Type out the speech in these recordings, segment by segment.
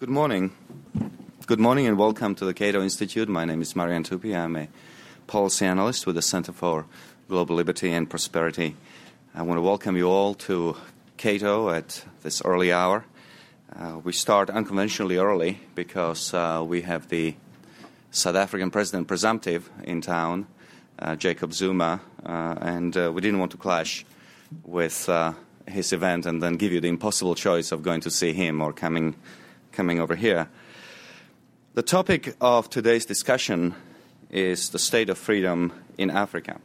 Good morning. Good morning and welcome to the Cato Institute. My name is Marian Tupy. I'm a policy analyst with the Center for Global Liberty and Prosperity. I want to welcome you all to Cato at this early hour. Uh, we start unconventionally early because uh, we have the South African president presumptive in town, uh, Jacob Zuma, uh, and uh, we didn't want to clash with uh, his event and then give you the impossible choice of going to see him or coming coming over here. The topic of today's discussion is the state of freedom in Africa.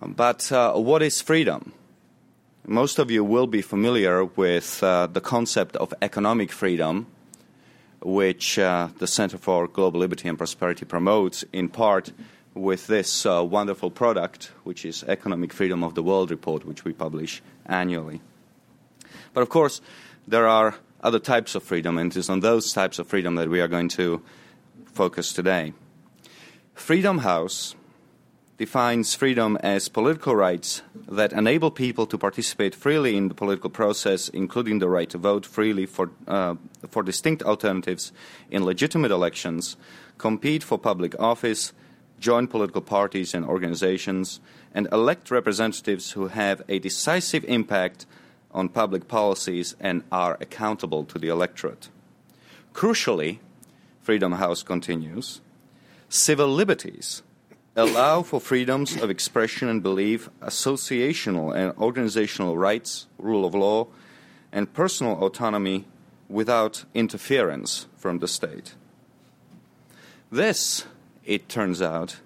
But uh, what is freedom? Most of you will be familiar with uh, the concept of economic freedom, which uh, the Center for Global Liberty and Prosperity promotes in part with this uh, wonderful product, which is Economic Freedom of the World report, which we publish annually. But of course, there are other types of freedom, and it is on those types of freedom that we are going to focus today. Freedom House defines freedom as political rights that enable people to participate freely in the political process, including the right to vote freely for, uh, for distinct alternatives in legitimate elections, compete for public office, join political parties and organizations, and elect representatives who have a decisive impact on public policies and are accountable to the electorate. Crucially, Freedom House continues civil liberties allow for freedoms of expression and belief, associational and organizational rights, rule of law, and personal autonomy without interference from the state. This, it turns out,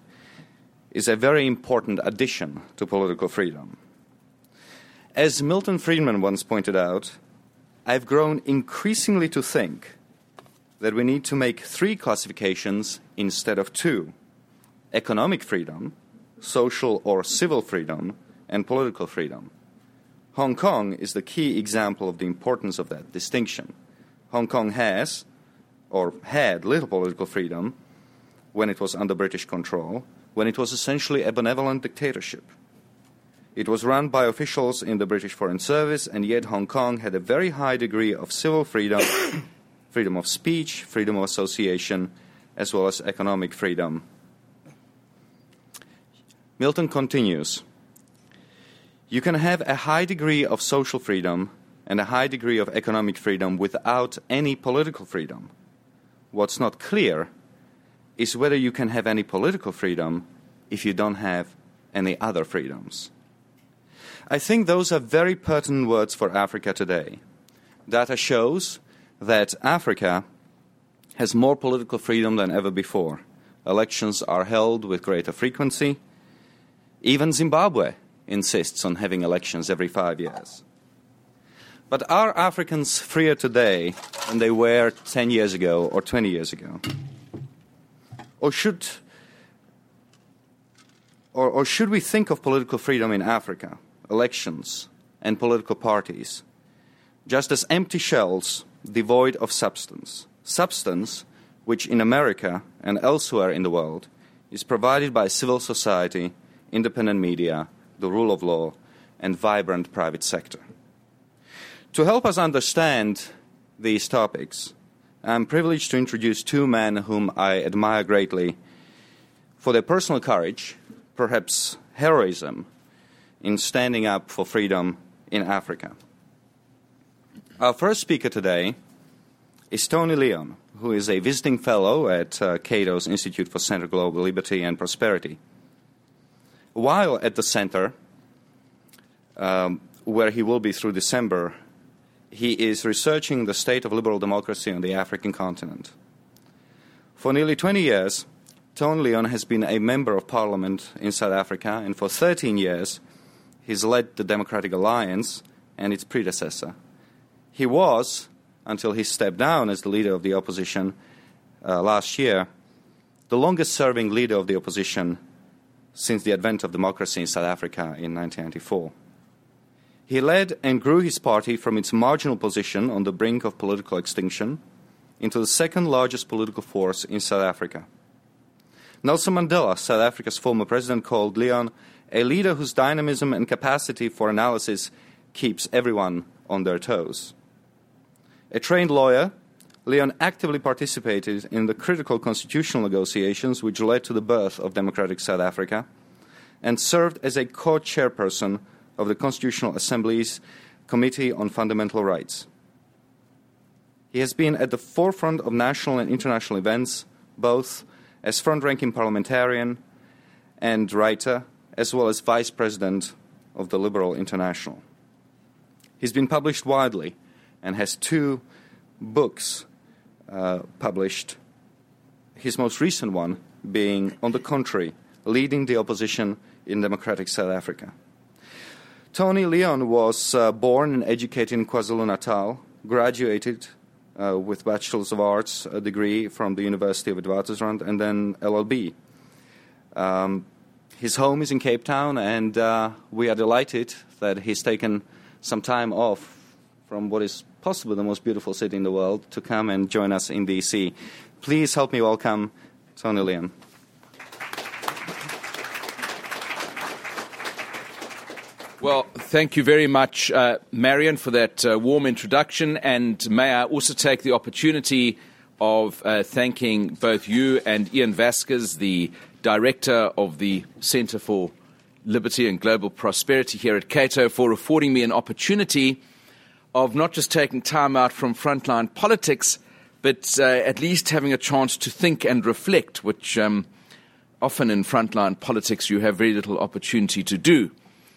is a very important addition to political freedom. As Milton Friedman once pointed out, I've grown increasingly to think that we need to make three classifications instead of two economic freedom, social or civil freedom, and political freedom. Hong Kong is the key example of the importance of that distinction. Hong Kong has, or had, little political freedom when it was under British control, when it was essentially a benevolent dictatorship. It was run by officials in the British Foreign Service, and yet Hong Kong had a very high degree of civil freedom, freedom of speech, freedom of association, as well as economic freedom. Milton continues You can have a high degree of social freedom and a high degree of economic freedom without any political freedom. What's not clear is whether you can have any political freedom if you don't have any other freedoms. I think those are very pertinent words for Africa today. Data shows that Africa has more political freedom than ever before. Elections are held with greater frequency. Even Zimbabwe insists on having elections every five years. But are Africans freer today than they were 10 years ago or 20 years ago? Or should, or, or should we think of political freedom in Africa elections, and political parties, just as empty shells devoid of substance. Substance, which in America and elsewhere in the world is provided by civil society, independent media, the rule of law, and vibrant private sector. To help us understand these topics, I'm privileged to introduce two men whom I admire greatly for their personal courage, perhaps heroism, in standing up for freedom in Africa. Our first speaker today is Tony Leon, who is a visiting fellow at uh, Cato's Institute for Center Global Liberty and Prosperity. While at the center, um, where he will be through December, he is researching the state of liberal democracy on the African continent. For nearly 20 years, Tony Leon has been a member of parliament in South Africa, and for 13 years, He's led the Democratic Alliance and its predecessor. He was, until he stepped down as the leader of the opposition uh, last year, the longest serving leader of the opposition since the advent of democracy in South Africa in 1994. He led and grew his party from its marginal position on the brink of political extinction into the second largest political force in South Africa. Nelson Mandela, South Africa's former president, called Leon a leader whose dynamism and capacity for analysis keeps everyone on their toes. A trained lawyer Leon actively participated in the critical constitutional negotiations which led to the birth of democratic South Africa and served as a co chairperson of the Constitutional Assembly's Committee on Fundamental Rights. He has been at the forefront of national and international events, both as front ranking parliamentarian and writer, as well as vice president of the Liberal International. He's been published widely and has two books uh, published, his most recent one being On the Contrary, Leading the Opposition in Democratic South Africa. Tony Leon was uh, born and educated in KwaZulu Natal, graduated uh, with Bachelor's of Arts degree from the University of Witwatersrand, and then LLB. Um, his home is in Cape Town, and uh, we are delighted that he's taken some time off from what is possibly the most beautiful city in the world to come and join us in DC. Please help me welcome Tony Leon. Well, thank you very much, uh, Marian, for that uh, warm introduction. And may I also take the opportunity of uh, thanking both you and Ian Vasquez, the director of the Center for Liberty and Global Prosperity here at Cato, for affording me an opportunity of not just taking time out from frontline politics, but uh, at least having a chance to think and reflect, which um, often in frontline politics you have very little opportunity to do.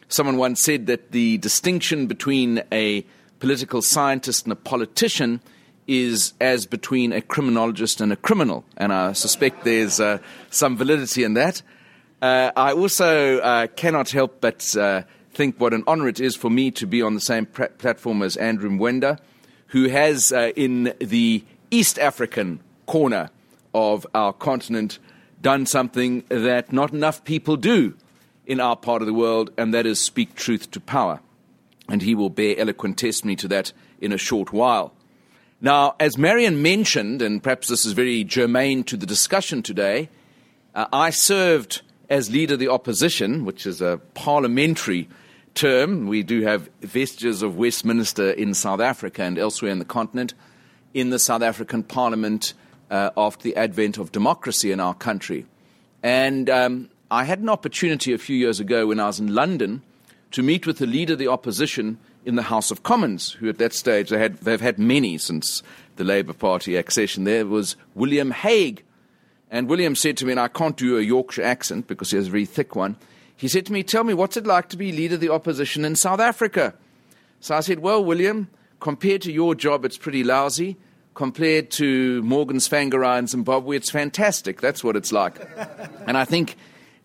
Someone once said that the distinction between a political scientist and a politician is as between a criminologist and a criminal, and I suspect there's uh, some validity in that. Uh, I also uh, cannot help but uh, think what an honor it is for me to be on the same pr- platform as Andrew Mwenda, who has uh, in the East African corner of our continent done something that not enough people do in our part of the world, and that is speak truth to power. And he will bear eloquent testimony to that in a short while. Now, as Marian mentioned, and perhaps this is very germane to the discussion today, uh, I served as leader of the opposition, which is a parliamentary term. We do have vestiges of Westminster in South Africa and elsewhere in the continent, in the South African parliament uh, after the advent of democracy in our country. And um, I had an opportunity a few years ago when I was in London to meet with the leader of the opposition in the House of Commons, who at that stage they had, they've had many since the Labour Party accession. There was William Hague. And William said to me, and I can't do a Yorkshire accent because he has a very thick one. He said to me, Tell me, what's it like to be leader of the opposition in South Africa? So I said, Well, William, compared to your job, it's pretty lousy compared to Morgan Tsvangirai in Zimbabwe, it's fantastic. That's what it's like. and I think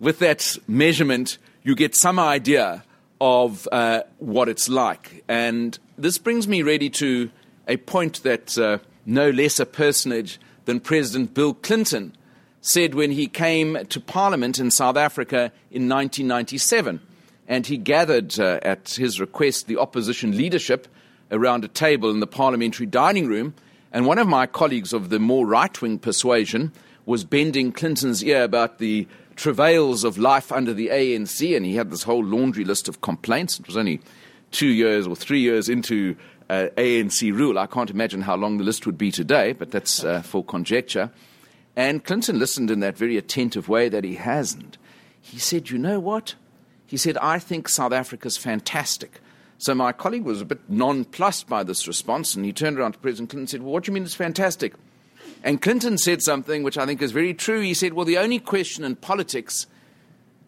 with that measurement, you get some idea of uh, what it's like. And this brings me really to a point that uh, no less a personage than President Bill Clinton said when he came to Parliament in South Africa in 1997. And he gathered, uh, at his request, the opposition leadership around a table in the parliamentary dining room. And one of my colleagues of the more right wing persuasion was bending Clinton's ear about the travails of life under the ANC, and he had this whole laundry list of complaints. It was only two years or three years into uh, ANC rule. I can't imagine how long the list would be today, but that's uh, for conjecture. And Clinton listened in that very attentive way that he hasn't. He said, You know what? He said, I think South Africa's fantastic. So my colleague was a bit nonplussed by this response, and he turned around to President Clinton and said, Well, what do you mean it's fantastic? And Clinton said something which I think is very true. He said, Well, the only question in politics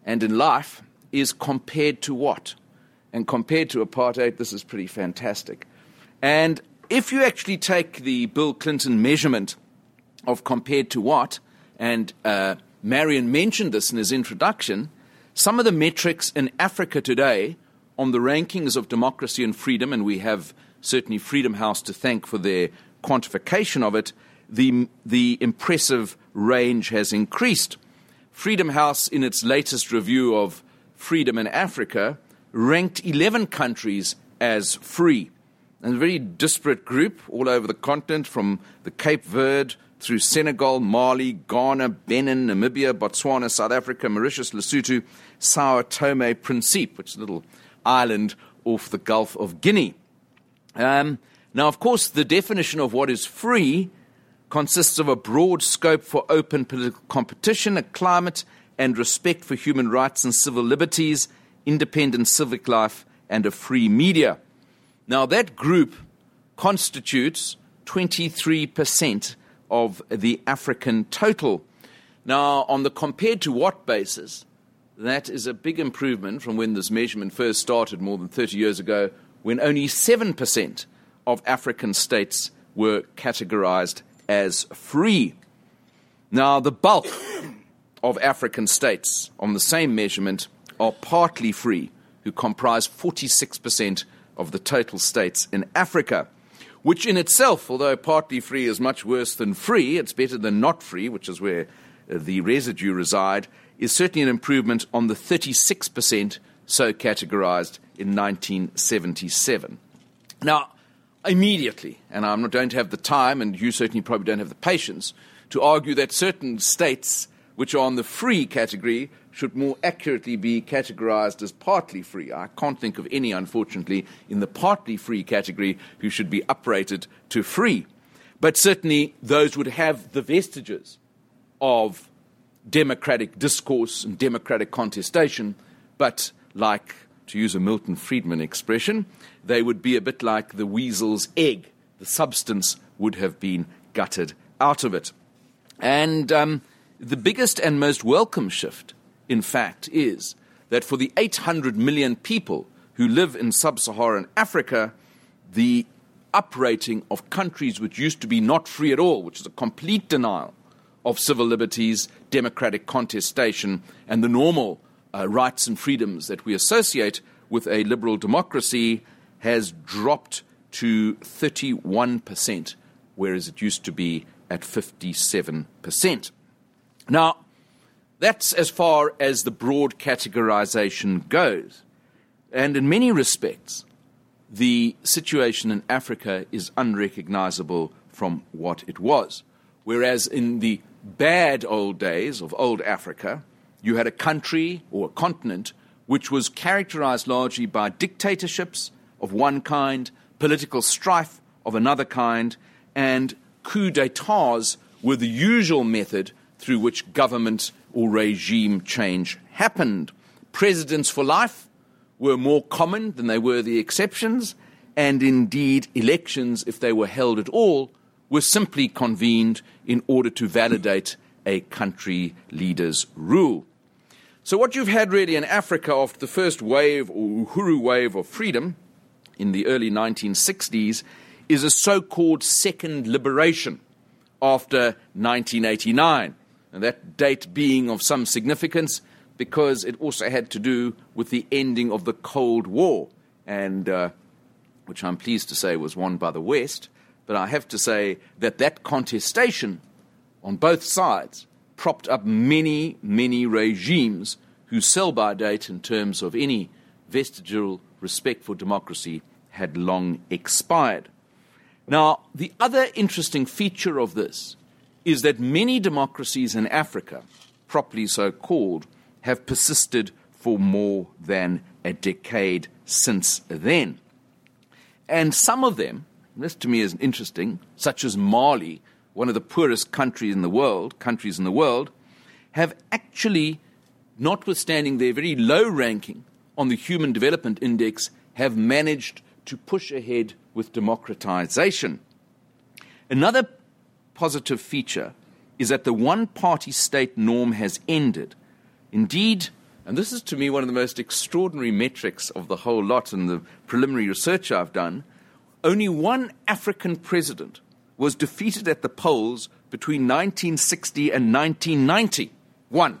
and in life is compared to what? And compared to apartheid, this is pretty fantastic. And if you actually take the Bill Clinton measurement of compared to what, and uh, Marian mentioned this in his introduction, some of the metrics in Africa today on the rankings of democracy and freedom, and we have certainly Freedom House to thank for their quantification of it, the, the impressive range has increased. Freedom House, in its latest review of freedom in Africa, ranked 11 countries as free. And a very disparate group all over the continent, from the Cape Verde through Senegal, Mali, Ghana, Benin, Namibia, Botswana, South Africa, Mauritius, Lesotho, Sao Tome, Principe, which is a little island off the Gulf of Guinea. Um, now, of course, the definition of what is free consists of a broad scope for open political competition, a climate and respect for human rights and civil liberties, independent civic life, and a free media. Now, that group constitutes 23% of the African total. Now, on the compared to what basis, that is a big improvement from when this measurement first started more than 30 years ago, when only 7% of African states were categorized as free. Now, the bulk of African states on the same measurement are partly free, who comprise 46% of the total states in Africa, which in itself, although partly free is much worse than free, it's better than not free, which is where uh, the residue reside, is certainly an improvement on the 36% so categorized in 1977. Now, immediately, and I don't have the time, and you certainly probably don't have the patience, to argue that certain states which are on the free category should more accurately be categorized as partly free. I can't think of any, unfortunately, in the partly free category who should be uprated to free. But certainly those would have the vestiges of democratic discourse and democratic contestation, but like, to use a Milton Friedman expression, they would be a bit like the weasel's egg. The substance would have been gutted out of it. And um, the biggest and most welcome shift, in fact, is that for the 800 million people who live in sub Saharan Africa, the uprating of countries which used to be not free at all, which is a complete denial of civil liberties, democratic contestation, and the normal uh, rights and freedoms that we associate with a liberal democracy, has dropped to 31%, whereas it used to be at 57%. Now, that's as far as the broad categorization goes. And in many respects, the situation in Africa is unrecognizable from what it was. Whereas in the bad old days of old Africa, you had a country or a continent which was characterized largely by dictatorships of one kind, political strife of another kind, and coups d'etats were the usual method through which government or regime change happened. Presidents for life were more common than they were the exceptions, and indeed, elections, if they were held at all, were simply convened in order to validate a country leader's rule. So, what you've had really in Africa after the first wave or Uhuru wave of freedom in the early 1960s is a so called second liberation after 1989 and that date being of some significance because it also had to do with the ending of the Cold War, and uh, which I'm pleased to say was won by the West. But I have to say that that contestation on both sides propped up many, many regimes whose sell by date, in terms of any vestigial respect for democracy, had long expired. Now, the other interesting feature of this is that many democracies in Africa, properly so called, have persisted for more than a decade since then. And some of them, this to me is interesting, such as Mali, one of the poorest countries in the world, countries in the world, have actually, notwithstanding their very low ranking on the Human Development Index, have managed to push ahead with democratization. Another positive feature is that the one party state norm has ended. Indeed, and this is to me one of the most extraordinary metrics of the whole lot in the preliminary research I've done, only one African president was defeated at the polls between 1960 and 1990. One.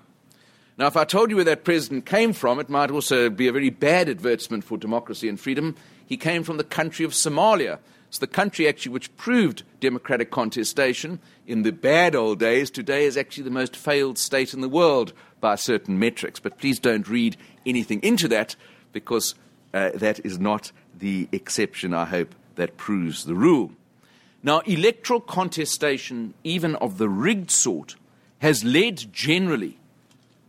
Now, if I told you where that president came from, it might also be a very bad advertisement for democracy and freedom. He came from the country of Somalia, it's the country actually which proved democratic contestation in the bad old days. Today is actually the most failed state in the world by certain metrics. But please don't read anything into that because uh, that is not the exception, I hope, that proves the rule. Now, electoral contestation, even of the rigged sort, has led generally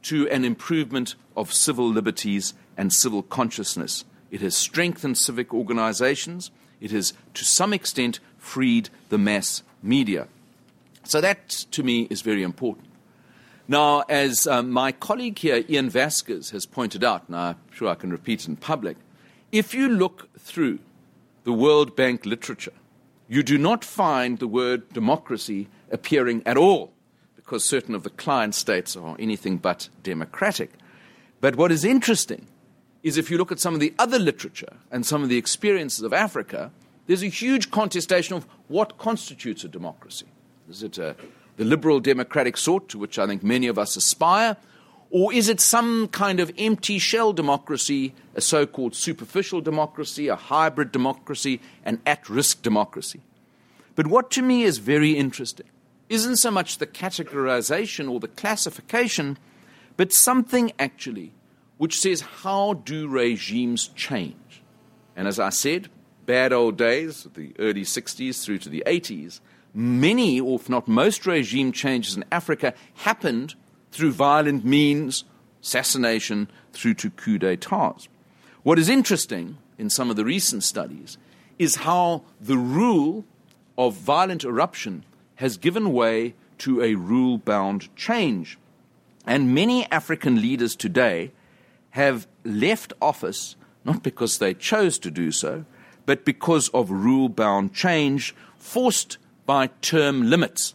to an improvement of civil liberties and civil consciousness. It has strengthened civic organizations. It has, to some extent, freed the mass media. So that, to me, is very important. Now, as um, my colleague here, Ian Vasquez, has pointed out, and I'm sure I can repeat in public, if you look through the World Bank literature, you do not find the word democracy appearing at all, because certain of the client states are anything but democratic. But what is interesting is if you look at some of the other literature and some of the experiences of Africa, there's a huge contestation of what constitutes a democracy. Is it a the liberal democratic sort to which I think many of us aspire? Or is it some kind of empty shell democracy, a so called superficial democracy, a hybrid democracy, an at risk democracy? But what to me is very interesting isn't so much the categorization or the classification, but something actually which says how do regimes change? And as I said, bad old days, the early 60s through to the 80s, many, or if not most, regime changes in Africa happened through violent means, assassination, through to coup d'etats. What is interesting in some of the recent studies is how the rule of violent eruption has given way to a rule bound change. And many African leaders today have left office not because they chose to do so, but because of rule bound change forced by term limits.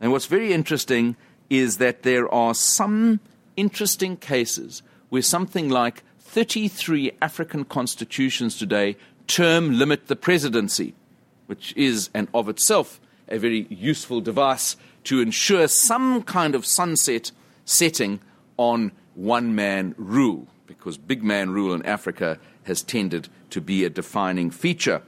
And what's very interesting is that there are some interesting cases where something like 33 African constitutions today term limit the presidency, which is, and of itself, a very useful device to ensure some kind of sunset setting on one man rule, because big man rule in Africa has tended to be a defining feature.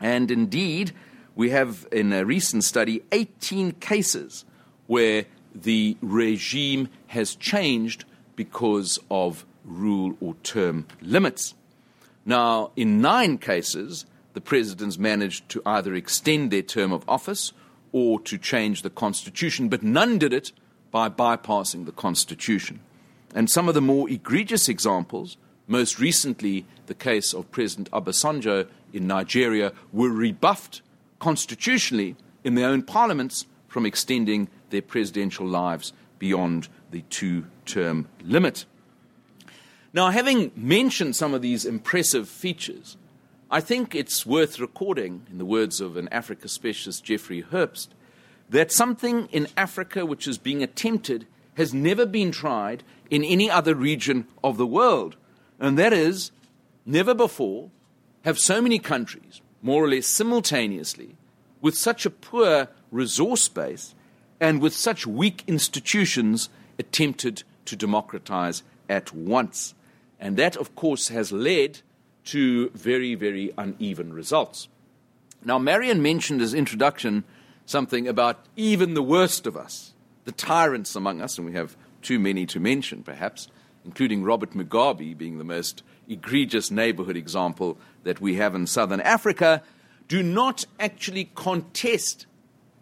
And indeed, we have in a recent study 18 cases where the regime has changed because of rule or term limits. Now, in nine cases, the presidents managed to either extend their term of office or to change the constitution, but none did it by bypassing the constitution. And some of the more egregious examples, most recently the case of President Obasanjo in Nigeria, were rebuffed constitutionally in their own parliaments from extending their presidential lives beyond the two term limit. Now, having mentioned some of these impressive features, I think it's worth recording, in the words of an Africa specialist, Jeffrey Herbst, that something in Africa which is being attempted has never been tried in any other region of the world. And that is, never before have so many countries, more or less simultaneously, with such a poor resource base and with such weak institutions, attempted to democratize at once. And that, of course, has led to very, very uneven results. Now, Marian mentioned as introduction something about even the worst of us, the tyrants among us, and we have too many to mention, perhaps, including Robert Mugabe being the most egregious neighborhood example that we have in southern Africa, do not actually contest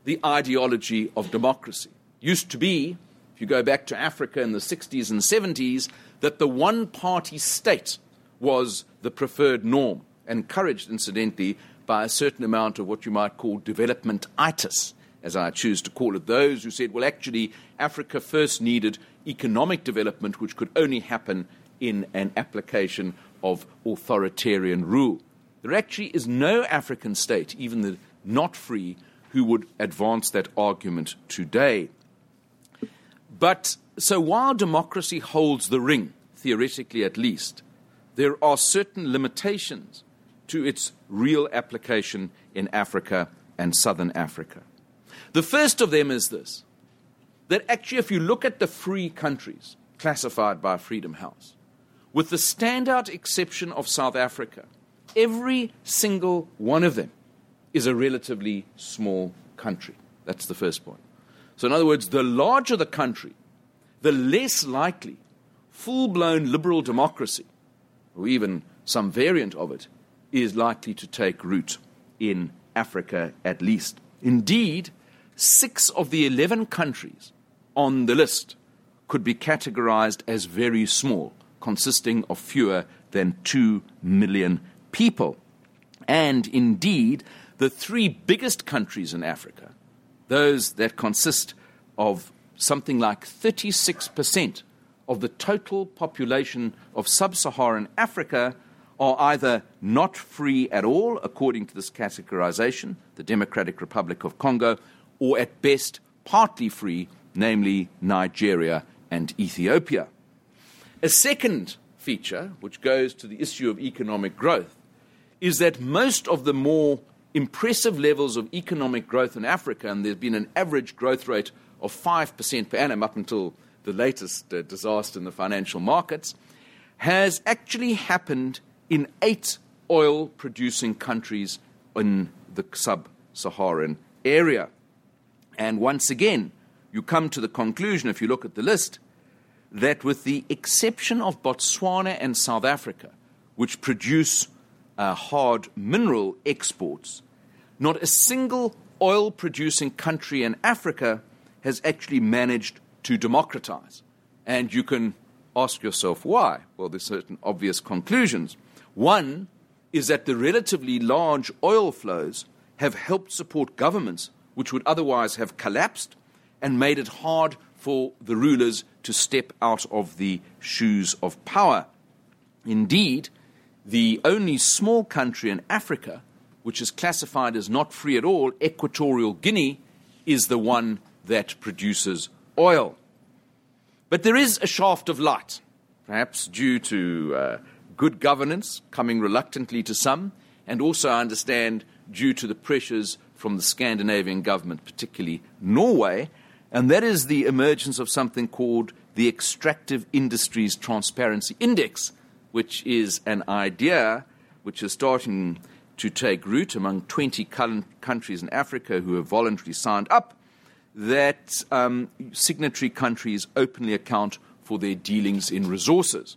the ideology of democracy. Used to be, if you go back to Africa in the 60s and 70s, that the one party state was the preferred norm, encouraged, incidentally, by a certain amount of what you might call developmentitis, as I choose to call it. Those who said, well, actually, Africa first needed economic development, which could only happen in an application of authoritarian rule. There actually is no African state, even the not free, who would advance that argument today. But so while democracy holds the ring, theoretically at least, there are certain limitations to its real application in Africa and southern Africa. The first of them is this that actually, if you look at the free countries classified by Freedom House, with the standout exception of South Africa, every single one of them is a relatively small country. That's the first point. So, in other words, the larger the country, the less likely full blown liberal democracy, or even some variant of it, is likely to take root in Africa at least. Indeed, six of the 11 countries on the list could be categorized as very small, consisting of fewer than 2 million people. And indeed, the three biggest countries in Africa, those that consist of something like 36% of the total population of sub Saharan Africa are either not free at all, according to this categorization, the Democratic Republic of Congo, or at best partly free, namely Nigeria and Ethiopia. A second feature, which goes to the issue of economic growth, is that most of the more impressive levels of economic growth in Africa, and there's been an average growth rate of 5% per annum up until the latest uh, disaster in the financial markets, has actually happened in eight oil producing countries in the sub Saharan area. And once again, you come to the conclusion, if you look at the list, that with the exception of Botswana and South Africa, which produce uh, hard mineral exports, not a single oil producing country in Africa has actually managed to democratize. And you can ask yourself why. Well, there's certain obvious conclusions. One is that the relatively large oil flows have helped support governments which would otherwise have collapsed and made it hard for the rulers to step out of the shoes of power. Indeed, the only small country in Africa which is classified as not free at all, Equatorial Guinea, is the one that produces oil. But there is a shaft of light, perhaps due to uh, good governance coming reluctantly to some, and also, I understand, due to the pressures from the Scandinavian government, particularly Norway, and that is the emergence of something called the Extractive Industries Transparency Index, which is an idea which is starting to take root among 20 countries in Africa who have voluntarily signed up that um, signatory countries openly account for their dealings in resources.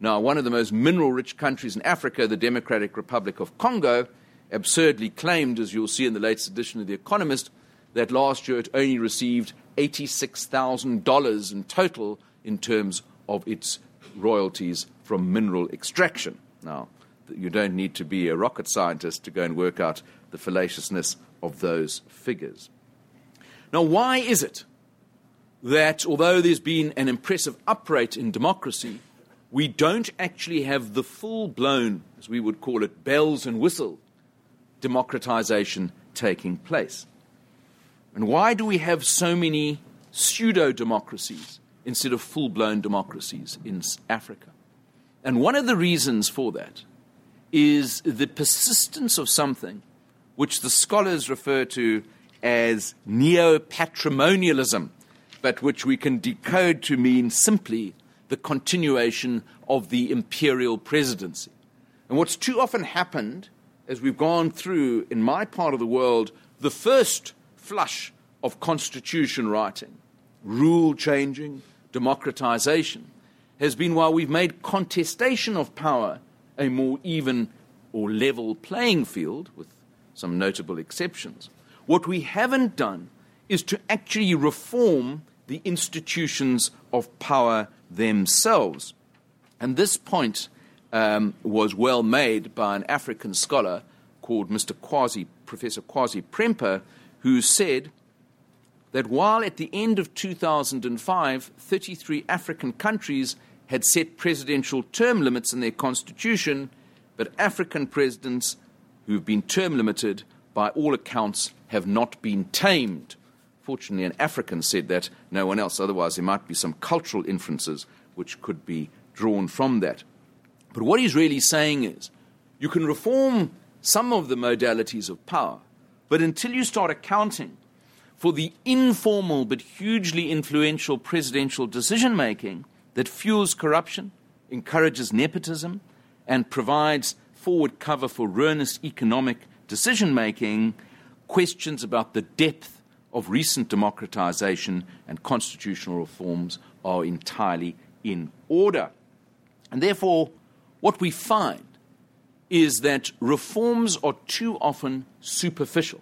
Now, one of the most mineral rich countries in Africa, the Democratic Republic of Congo, absurdly claimed, as you'll see in the latest edition of The Economist, that last year it only received $86,000 in total in terms of its royalties from mineral extraction. Now, you don't need to be a rocket scientist to go and work out the fallaciousness of those figures. Now, why is it that although there's been an impressive uprate in democracy, we don't actually have the full blown, as we would call it, bells and whistle democratization taking place? And why do we have so many pseudo democracies instead of full blown democracies in Africa? And one of the reasons for that is the persistence of something which the scholars refer to as neo patrimonialism, but which we can decode to mean simply the continuation of the imperial presidency. And what's too often happened as we've gone through, in my part of the world, the first flush of constitution writing, rule changing, democratization, has been while we've made contestation of power a more even or level playing field, with some notable exceptions. What we haven't done is to actually reform the institutions of power themselves. And this point um, was well made by an African scholar called Mr. Kwasi, Professor Kwasi Prempeh, who said that while at the end of 2005, 33 African countries had set presidential term limits in their constitution, but African presidents who've been term limited, by all accounts, have not been tamed. Fortunately, an African said that, no one else. Otherwise, there might be some cultural inferences which could be drawn from that. But what he's really saying is you can reform some of the modalities of power, but until you start accounting for the informal but hugely influential presidential decision making that fuels corruption, encourages nepotism, and provides forward cover for ruinous economic decision making, questions about the depth of recent democratization and constitutional reforms are entirely in order. And therefore, what we find is that reforms are too often superficial.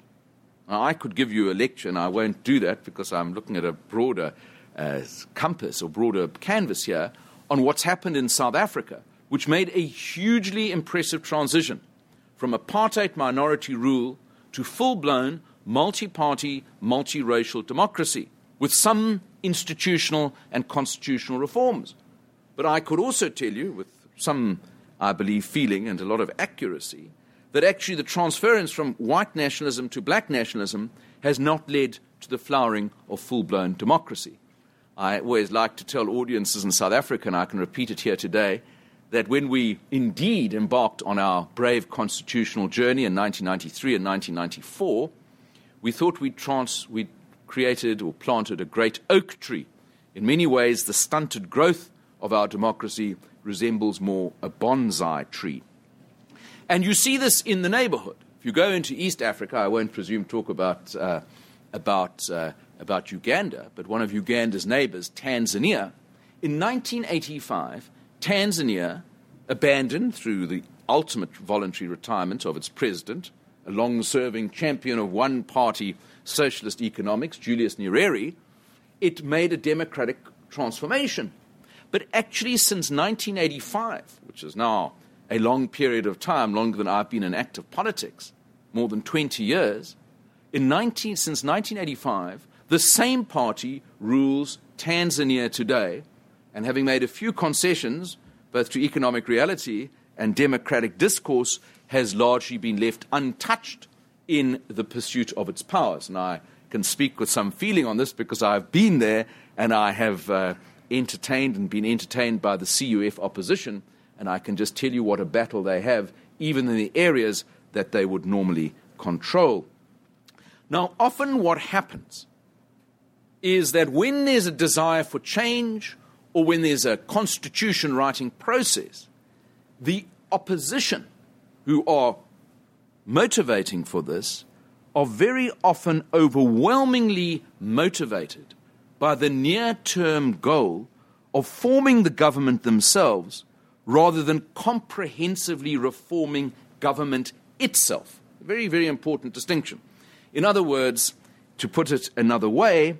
Now, I could give you a lecture, and I won't do that because I'm looking at a broader uh, compass or broader canvas here on what's happened in South Africa, which made a hugely impressive transition from apartheid minority rule to full blown multi party, multiracial democracy with some institutional and constitutional reforms. But I could also tell you, with some, I believe, feeling and a lot of accuracy, that actually the transference from white nationalism to black nationalism has not led to the flowering of full blown democracy. I always like to tell audiences in South Africa, and I can repeat it here today, that when we indeed embarked on our brave constitutional journey in 1993 and 1994, we thought we'd, trans- we'd created or planted a great oak tree. In many ways, the stunted growth of our democracy resembles more a bonsai tree. And you see this in the neighborhood. If you go into East Africa, I won't presume talk about, uh, about, uh, about Uganda, but one of Uganda's neighbors, Tanzania, in 1985, Tanzania abandoned, through the ultimate voluntary retirement of its president, a long serving champion of one party socialist economics, Julius Nyerere, it made a democratic transformation. But actually, since 1985, which is now a long period of time, longer than I've been in active politics, more than 20 years, in 19, since 1985, the same party rules Tanzania today, and having made a few concessions, both to economic reality and democratic discourse, has largely been left untouched in the pursuit of its powers. And I can speak with some feeling on this because I've been there and I have uh, entertained and been entertained by the CUF opposition, and I can just tell you what a battle they have, even in the areas that they would normally control. Now, often what happens is that when there's a desire for change or when there's a constitution writing process, the opposition who are motivating for this are very often overwhelmingly motivated by the near term goal of forming the government themselves rather than comprehensively reforming government itself. Very, very important distinction. In other words, to put it another way,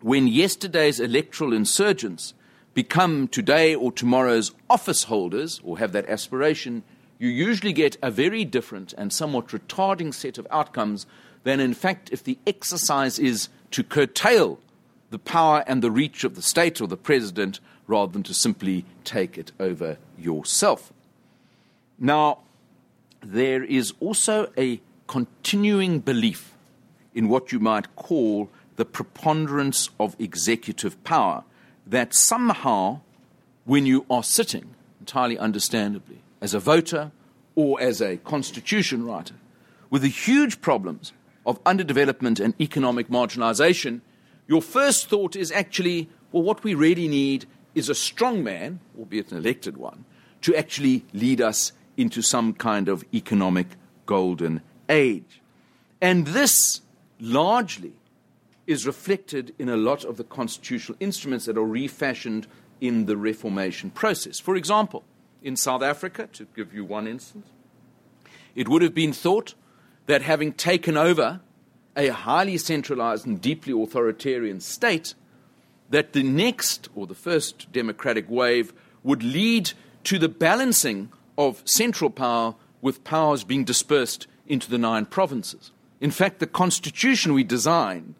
when yesterday's electoral insurgents become today or tomorrow's office holders or have that aspiration, you usually get a very different and somewhat retarding set of outcomes than, in fact, if the exercise is to curtail the power and the reach of the state or the president rather than to simply take it over yourself. Now, there is also a continuing belief in what you might call the preponderance of executive power that somehow, when you are sitting, entirely understandably, as a voter or as a constitution writer, with the huge problems of underdevelopment and economic marginalization, your first thought is actually, well, what we really need is a strong man, albeit an elected one, to actually lead us into some kind of economic golden age. And this largely is reflected in a lot of the constitutional instruments that are refashioned in the Reformation process. For example, in South Africa, to give you one instance, it would have been thought that having taken over a highly centralized and deeply authoritarian state, that the next or the first democratic wave would lead to the balancing of central power with powers being dispersed into the nine provinces. In fact, the constitution we design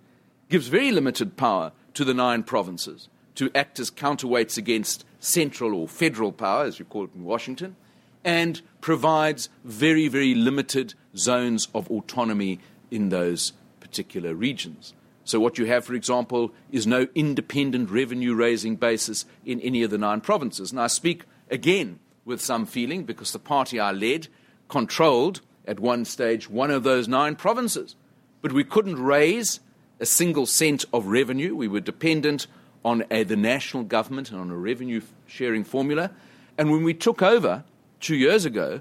gives very limited power to the nine provinces to act as counterweights against central or federal power, as you call it in Washington, and provides very, very limited zones of autonomy in those particular regions. So, what you have, for example, is no independent revenue raising basis in any of the nine provinces. And I speak again with some feeling because the party I led controlled at one stage one of those nine provinces. But we couldn't raise a single cent of revenue. We were dependent on a, the national government and on a revenue sharing formula. And when we took over two years ago,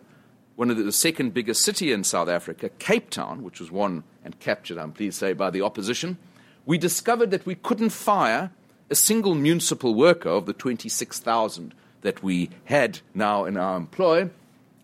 one of the, the second biggest city in South Africa, Cape Town, which was won and captured, I'm pleased to say, by the opposition, we discovered that we couldn't fire a single municipal worker of the 26,000 that we had now in our employ,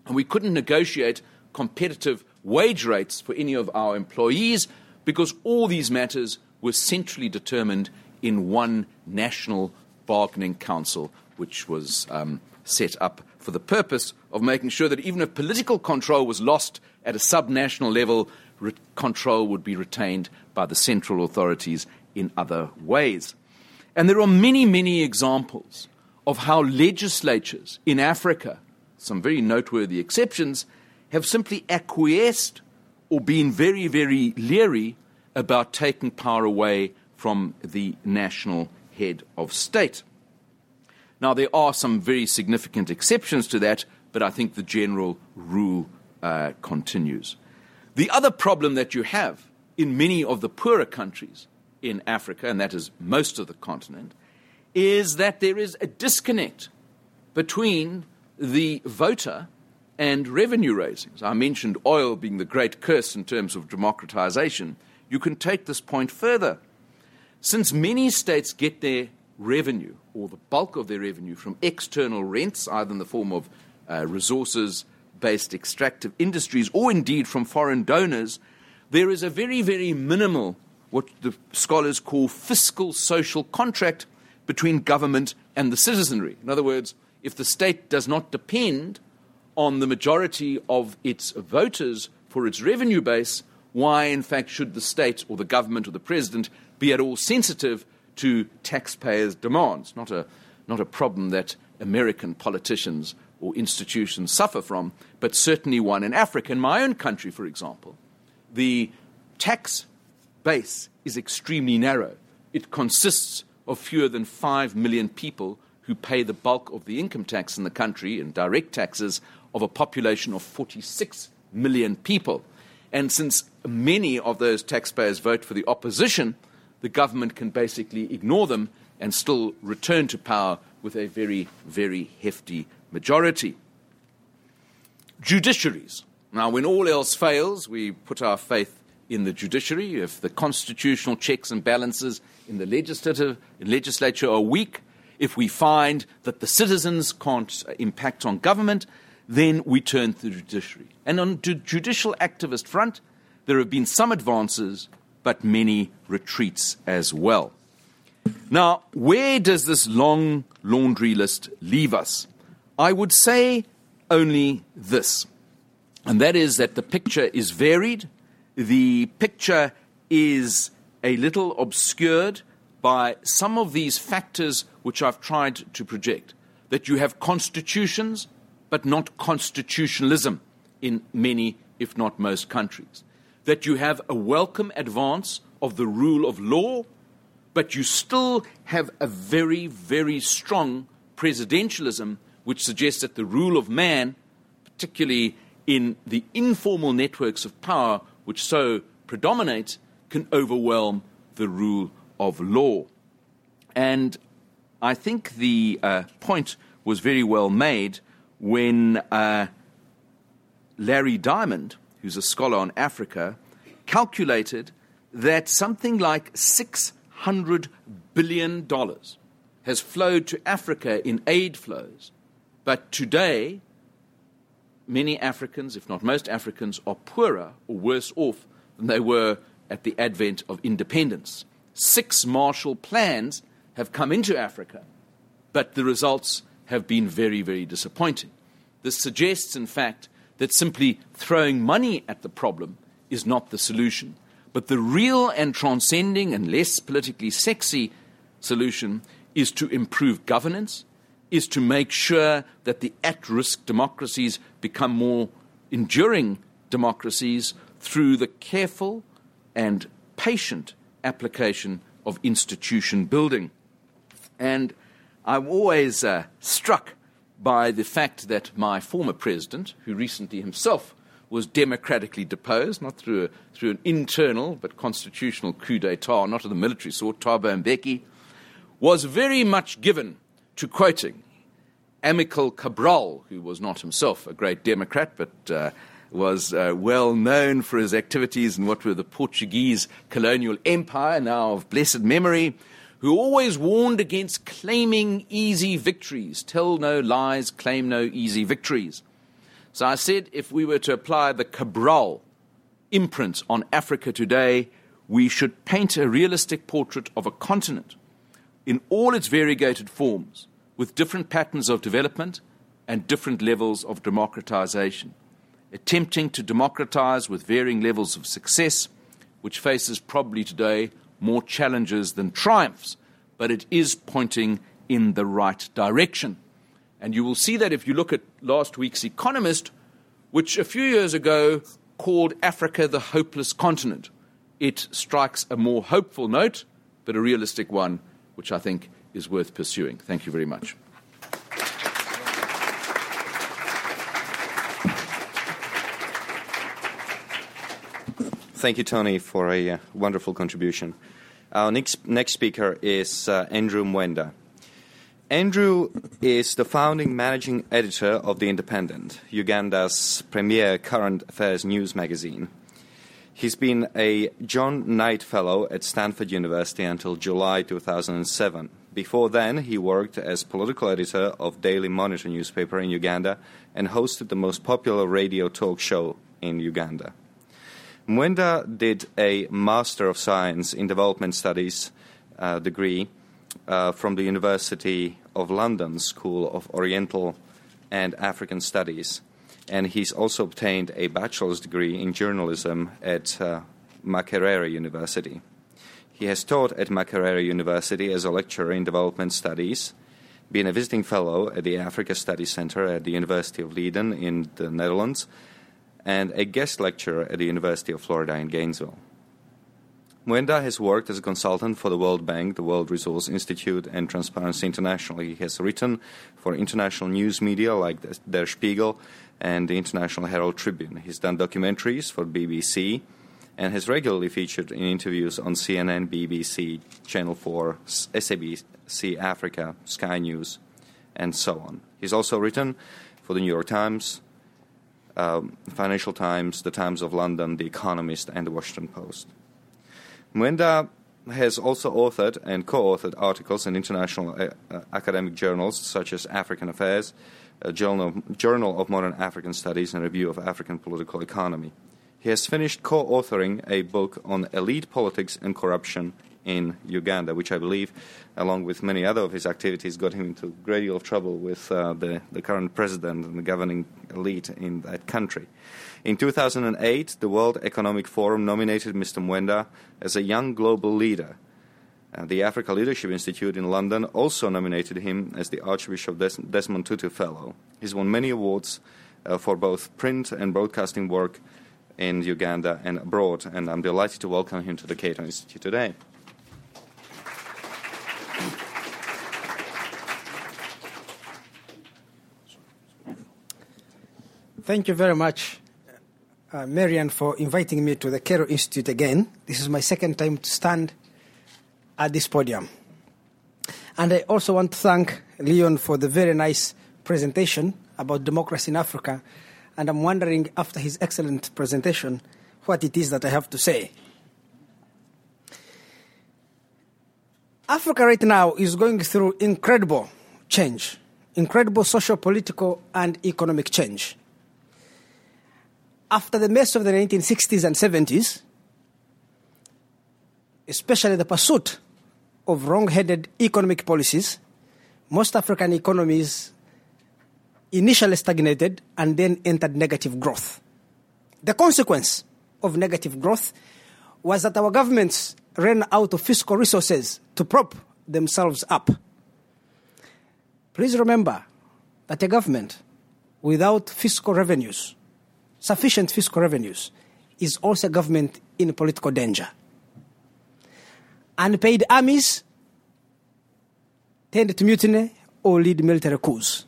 and we couldn't negotiate competitive wage rates for any of our employees because all these matters were centrally determined in one national bargaining council, which was um, set up for the purpose of making sure that even if political control was lost at a subnational level, re- control would be retained by the central authorities in other ways. And there are many, many examples of how legislatures in Africa, some very noteworthy exceptions, have simply acquiesced or being very, very leery about taking power away from the national head of state. Now, there are some very significant exceptions to that, but I think the general rule uh, continues. The other problem that you have in many of the poorer countries in Africa, and that is most of the continent, is that there is a disconnect between the voter and revenue raisings. I mentioned oil being the great curse in terms of democratization. You can take this point further. Since many states get their revenue, or the bulk of their revenue, from external rents, either in the form of uh, resources based extractive industries or indeed from foreign donors, there is a very, very minimal, what the scholars call fiscal social contract between government and the citizenry. In other words, if the state does not depend on the majority of its voters for its revenue base, why, in fact, should the state or the government or the president be at all sensitive to taxpayers' demands? Not a, not a problem that American politicians or institutions suffer from, but certainly one in Africa. In my own country, for example, the tax base is extremely narrow. It consists of fewer than 5 million people who pay the bulk of the income tax in the country and direct taxes of a population of 46 million people. And since many of those taxpayers vote for the opposition, the government can basically ignore them and still return to power with a very, very hefty majority. Judiciaries. Now, when all else fails, we put our faith in the judiciary. If the constitutional checks and balances in the legislative in legislature are weak, if we find that the citizens can't impact on government, then we turn to the judiciary. And on the judicial activist front, there have been some advances, but many retreats as well. Now, where does this long laundry list leave us? I would say only this, and that is that the picture is varied, the picture is a little obscured by some of these factors which I've tried to project. That you have constitutions, but not constitutionalism in many, if not most, countries. That you have a welcome advance of the rule of law, but you still have a very, very strong presidentialism which suggests that the rule of man, particularly in the informal networks of power which so predominate, can overwhelm the rule of law. And I think the uh, point was very well made when uh, Larry Diamond, who's a scholar on Africa, calculated that something like $600 billion has flowed to Africa in aid flows but today, many Africans, if not most Africans, are poorer or worse off than they were at the advent of independence. Six Marshall Plans have come into Africa, but the results have been very, very disappointing. This suggests, in fact, that simply throwing money at the problem is not the solution. But the real and transcending and less politically sexy solution is to improve governance, is to make sure that the at risk democracies become more enduring democracies through the careful and patient application of institution building. And I'm always uh, struck by the fact that my former president, who recently himself was democratically deposed, not through, a, through an internal but constitutional coup d'etat, not of the military sort, Thabo Mbeki, was very much given to quoting Amilcar Cabral, who was not himself a great Democrat, but uh, was uh, well known for his activities in what were the Portuguese colonial empire, now of blessed memory, who always warned against claiming easy victories. Tell no lies, claim no easy victories. So I said if we were to apply the Cabral imprint on Africa today, we should paint a realistic portrait of a continent in all its variegated forms with different patterns of development and different levels of democratization. attempting to democratize with varying levels of success, which faces probably today more challenges than triumphs, but it is pointing in the right direction. And you will see that if you look at last week's Economist, which a few years ago called Africa the hopeless continent. It strikes a more hopeful note, but a realistic one, which I think is worth pursuing. Thank you very much. Thank you, Tony, for a uh, wonderful contribution. Our next, next speaker is uh, Andrew Mwenda. Andrew is the founding managing editor of The Independent, Uganda's premier current affairs news magazine. He's been a John Knight Fellow at Stanford University until July 2007. Before then, he worked as political editor of Daily Monitor newspaper in Uganda and hosted the most popular radio talk show in Uganda. Mwenda did a Master of Science in Development Studies uh, degree uh, from the University of London School of Oriental and African Studies, and he's also obtained a bachelor's degree in journalism at uh, Makerere University. He has taught at Makerere University as a lecturer in development studies, been a visiting fellow at the Africa Studies Center at the University of Leiden in the Netherlands, and a guest lecturer at the University of Florida in Gainesville. Mwenda has worked as a consultant for the World Bank, the World Resource Institute, and Transparency International. He has written for international news media like Der Spiegel and the International Herald Tribune. He's done documentaries for BBC and has regularly featured in interviews on CNN, BBC, Channel 4, SABC Africa, Sky News, and so on. He's also written for the New York Times, um, Financial Times, The Times of London, The Economist, and The Washington Post. Mwenda has also authored and co authored articles in international uh, uh, academic journals such as African Affairs, Journal, Journal of Modern African Studies, and Review of African Political Economy. He has finished co authoring a book on elite politics and corruption in Uganda, which I believe, along with many other of his activities, got him into a great deal of trouble with uh, the, the current president and the governing elite in that country. In 2008, the World Economic Forum nominated Mr. Mwenda as a young global leader. Uh, the Africa Leadership Institute in London also nominated him as the Archbishop Des- Desmond Tutu Fellow. He's won many awards uh, for both print and broadcasting work in Uganda and abroad, and I'm delighted to welcome him to the Cato Institute today. Thank you very much, uh, Marian, for inviting me to the Cato Institute again. This is my second time to stand at this podium. And I also want to thank Leon for the very nice presentation about democracy in Africa. And I'm wondering, after his excellent presentation, what it is that I have to say. Africa right now is going through incredible change, incredible social, political, and economic change after the mess of the 1960s and 70s, especially the pursuit of wrong headed economic policies, most African economies initially stagnated and then entered negative growth. The consequence of negative growth was that our governments ran out of fiscal resources to prop themselves up. Please remember that a government without fiscal revenues sufficient fiscal revenues is also government in political danger. Unpaid armies tend to mutiny or lead military coups.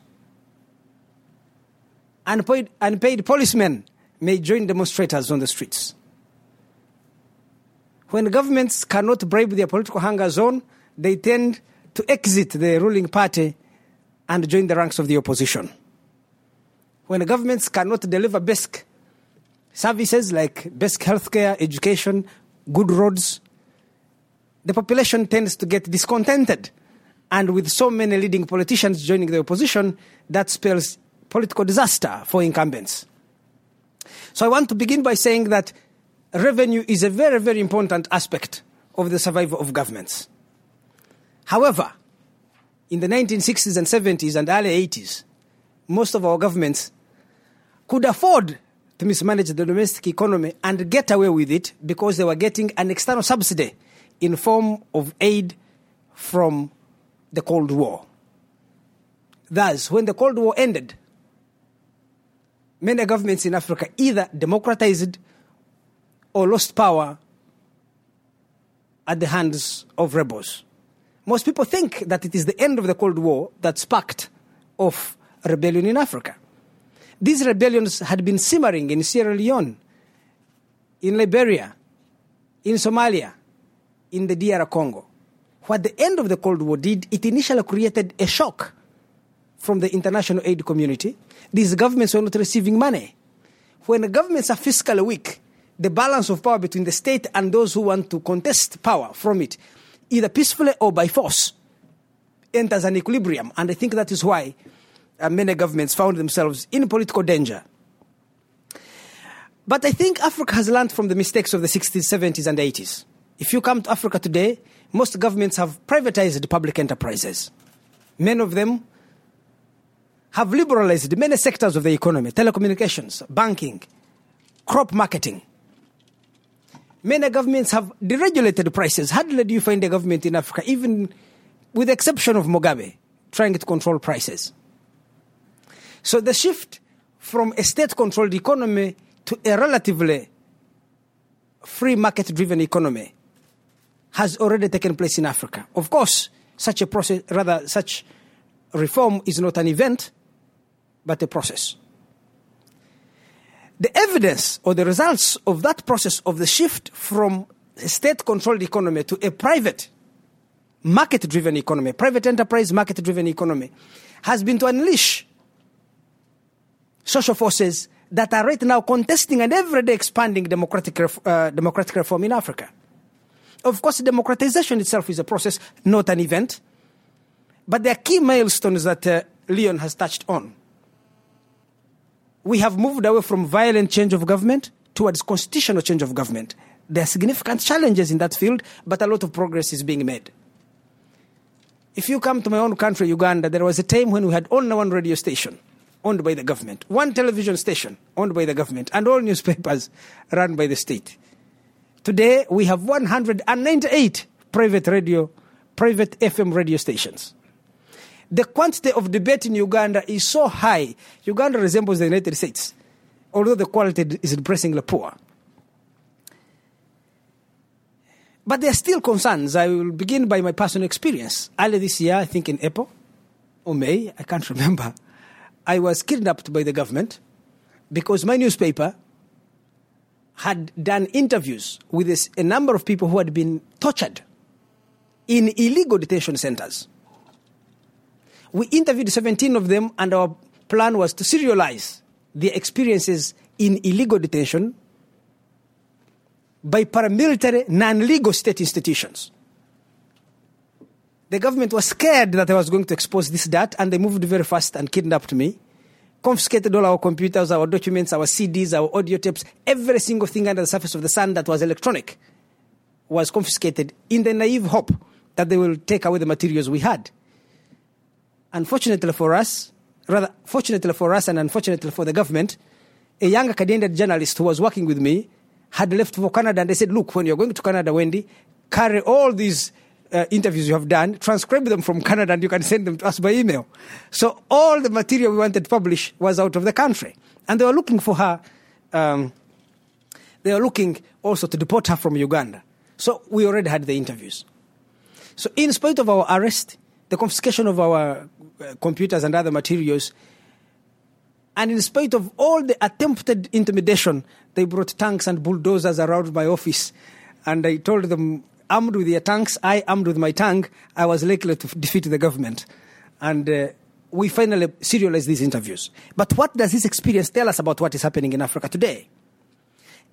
Unpaid, unpaid policemen may join demonstrators on the streets. When governments cannot bribe their political hunger zone, they tend to exit the ruling party and join the ranks of the opposition when governments cannot deliver basic services like basic healthcare, education, good roads, the population tends to get discontented. And with so many leading politicians joining the opposition, that spells political disaster for incumbents. So I want to begin by saying that revenue is a very, very important aspect of the survival of governments. However, in the 1960s and 70s and early 80s, most of our governments could afford to mismanage the domestic economy and get away with it because they were getting an external subsidy in form of aid from the Cold War. Thus, when the Cold War ended, many governments in Africa either democratized or lost power at the hands of rebels. Most people think that it is the end of the Cold War that sparked off rebellion in Africa. These rebellions had been simmering in Sierra Leone, in Liberia, in Somalia, in the DR Congo. What the end of the Cold War did, it initially created a shock from the international aid community. These governments were not receiving money. When governments are fiscally weak, the balance of power between the state and those who want to contest power from it, either peacefully or by force, enters an equilibrium. And I think that is why Uh, many governments found themselves in political danger. But I think Africa has learned from the mistakes of the 60s, 70s, and 80s. If you come to Africa today, most governments have privatized public enterprises. Many of them have liberalized many sectors of the economy telecommunications, banking, crop marketing. Many governments have deregulated prices. Hardly do you find a government in Africa, even with the exception of Mugabe, trying to control prices. So the shift from a state controlled economy to a relatively free market driven economy has already taken place in Africa. Of course, such a process, rather, such reform is not an event, but a process. The evidence or the results of that process of the shift from a state controlled economy to a private market driven economy, private enterprise market driven economy, has been to unleash social forces that are right now contesting and every day expanding democratic, uh, democratic reform in Africa. Of course, democratization itself is a process, not an event. But there are key milestones that uh, Leon has touched on. We have moved away from violent change of government towards constitutional change of government. There are significant challenges in that field, but a lot of progress is being made. If you come to my own country, Uganda, there was a time when we had only one radio station owned by the government, one television station owned by the government, and all newspapers run by the state. Today, we have 198 private radio, private FM radio stations. The quantity of debate in Uganda is so high. Uganda resembles the United States, although the quality is depressingly poor. But there are still concerns. I will begin by my personal experience. Early this year, I think in April or May, I can't remember, I was kidnapped by the government because my newspaper had done interviews with this, a number of people who had been tortured in illegal detention centers. We interviewed 17 of them, and our plan was to serialize their experiences in illegal detention by paramilitary, non legal state institutions. The government was scared that I was going to expose this dirt, and they moved very fast and kidnapped me confiscated all our computers, our documents, our CDs, our audio tapes, every single thing under the surface of the sun that was electronic was confiscated in the naive hope that they will take away the materials we had. Unfortunately for us, rather, fortunately for us and unfortunately for the government, a young Canadian journalist who was working with me had left for Canada and they said, Look, when you're going to Canada, Wendy, carry all these uh, interviews you have done, transcribe them from Canada, and you can send them to us by email. So all the material we wanted to publish was out of the country, and they were looking for her. Um, they were looking also to deport her from Uganda. So we already had the interviews. So in spite of our arrest, the confiscation of our uh, computers and other materials, and in spite of all the attempted intimidation, they brought tanks and bulldozers around my office. And I told them armed with their tanks, I armed with my tank, I was likely to defeat the government. And uh, we finally serialized these interviews. But what does this experience tell us about what is happening in Africa today?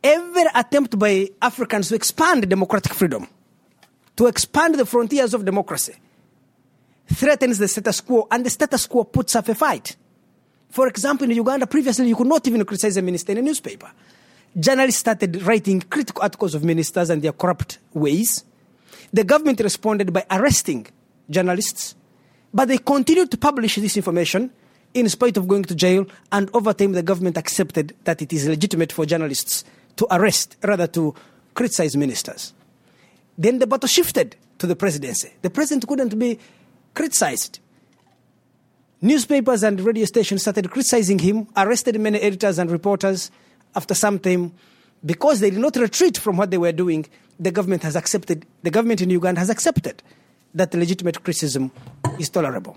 Every attempt by Africans to expand democratic freedom, to expand the frontiers of democracy, threatens the status quo, and the status quo puts up a fight. For example, in Uganda, previously you could not even criticize a minister in a newspaper journalists started writing critical articles of ministers and their corrupt ways. The government responded by arresting journalists, but they continued to publish this information, in spite of going to jail. And over time, the government accepted that it is legitimate for journalists to arrest, rather to criticize ministers. Then the battle shifted to the presidency. The president couldn't be criticized. Newspapers and radio stations started criticizing him, arrested many editors and reporters. After some time, because they did not retreat from what they were doing, the government has accepted, the government in Uganda has accepted that legitimate criticism is tolerable.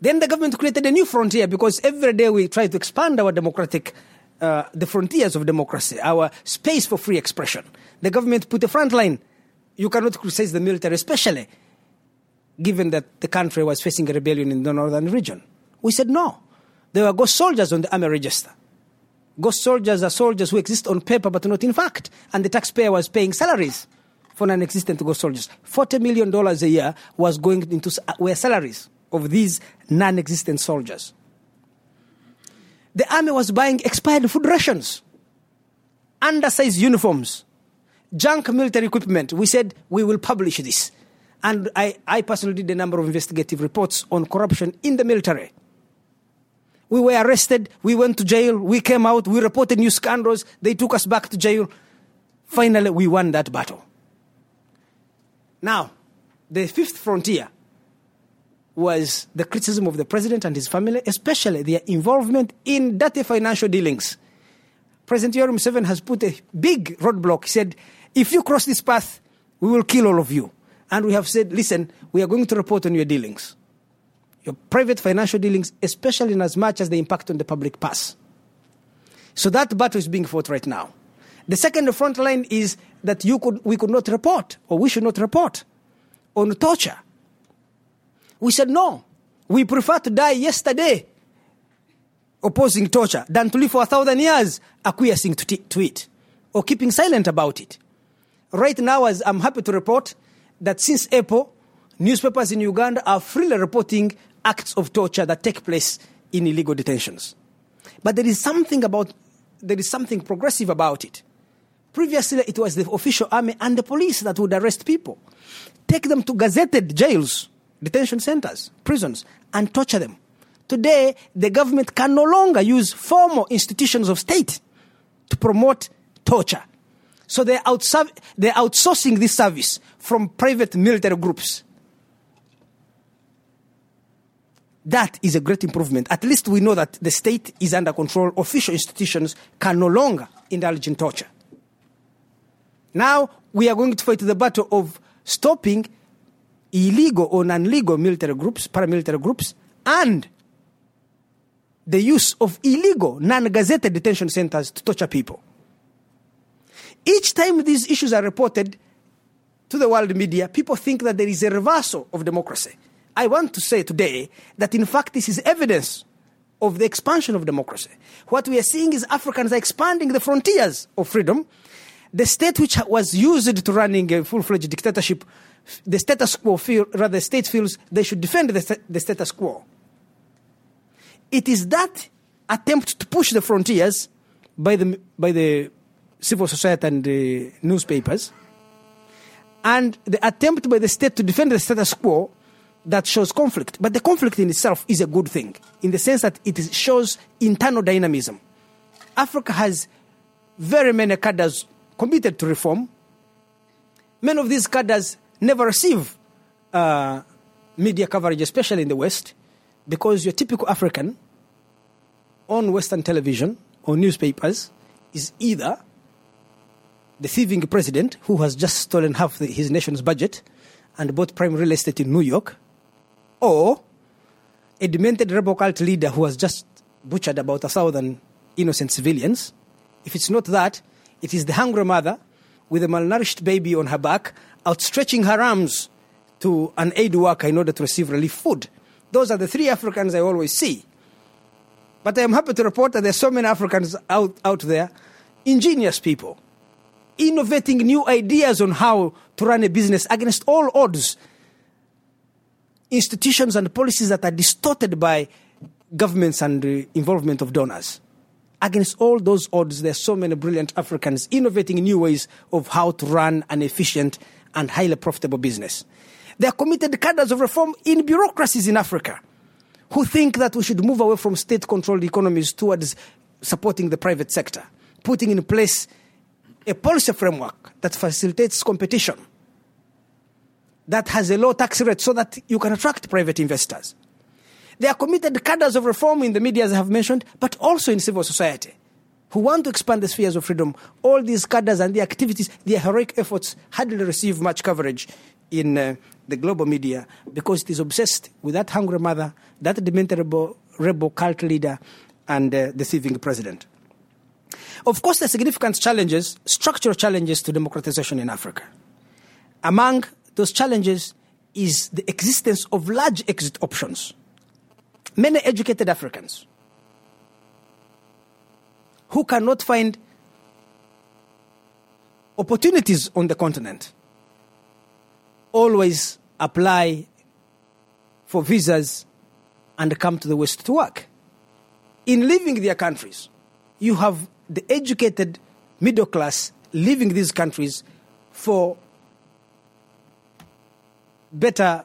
Then the government created a new frontier because every day we try to expand our democratic, uh, the frontiers of democracy, our space for free expression. The government put a front line. You cannot criticize the military, especially given that the country was facing a rebellion in the northern region. We said no. There were ghost soldiers on the army register. Ghost soldiers are soldiers who exist on paper but not in fact, and the taxpayer was paying salaries for non-existent ghost soldiers. Forty million dollars a year was going into uh, were salaries of these non-existent soldiers. The army was buying expired food rations, undersized uniforms, junk military equipment. We said we will publish this. And I, I personally did a number of investigative reports on corruption in the military. We were arrested, we went to jail, we came out, we reported new scandals, they took us back to jail. Finally, we won that battle. Now, the fifth frontier was the criticism of the president and his family, especially their involvement in dirty financial dealings. President Yoweri Museveni has put a big roadblock. He said, if you cross this path, we will kill all of you. And we have said, listen, we are going to report on your dealings, your private financial dealings, especially in as much as they impact on the public purse. So that battle is being fought right now. The second front line is that you could, we could not report, or we should not report, on torture. We said no. We prefer to die yesterday opposing torture than to live for a thousand years acquiescing to, to it or keeping silent about it. Right now, as I'm happy to report, that since April, newspapers in Uganda are freely reporting acts of torture that take place in illegal detentions. But there is something about there is something progressive about it. Previously, it was the official army and the police that would arrest people, take them to gazetted jails, detention centers, prisons, and torture them. Today, the government can no longer use formal institutions of state to promote torture. So they're, they're outsourcing this service from private military groups. That is a great improvement. At least we know that the state is under control. Official institutions can no longer indulge in torture. Now we are going to fight the battle of stopping illegal or non legal military groups, paramilitary groups, and the use of illegal, non gazetted detention centers to torture people. Each time these issues are reported, to the world media, people think that there is a reversal of democracy. I want to say today that in fact this is evidence of the expansion of democracy. What we are seeing is Africans are expanding the frontiers of freedom. The state which was used to running a full-fledged dictatorship, the status quo feel, rather the state feels they should defend the, the status quo. It is that attempt to push the frontiers by the, by the civil society and the newspapers and the attempt by the state to defend the status quo that shows conflict. But the conflict in itself is a good thing in the sense that it shows internal dynamism. Africa has very many cadres committed to reform. Many of these cadres never receive uh, media coverage, especially in the West, because your typical African on Western television or newspapers is either the thieving president who has just stolen half the, his nation's budget and bought prime real estate in New York, or a demented rebel cult leader who has just butchered about a thousand innocent civilians. If it's not that, it is the hungry mother with a malnourished baby on her back, outstretching her arms to an aid worker in order to receive relief food. Those are the three Africans I always see. But I am happy to report that there are so many Africans out, out there, ingenious people, innovating new ideas on how to run a business against all odds. Institutions and policies that are distorted by governments and the involvement of donors. Against all those odds, there are so many brilliant Africans innovating new ways of how to run an efficient and highly profitable business. They are committed cadres of reform in bureaucracies in Africa who think that we should move away from state controlled economies towards supporting the private sector, putting in place a policy framework that facilitates competition, that has a low tax rate so that you can attract private investors. They are committed cadres of reform in the media, as I have mentioned, but also in civil society who want to expand the spheres of freedom. All these cadres and the activities, their heroic efforts hardly receive much coverage in uh, the global media because it is obsessed with that hungry mother, that demented rebel, cult leader, and uh, the thieving president. Of course, there are significant challenges, structural challenges to democratization in Africa. Among those challenges is the existence of large exit options. Many educated Africans who cannot find opportunities on the continent always apply for visas and come to the West to work. In leaving their countries, you have the educated middle class leaving these countries for better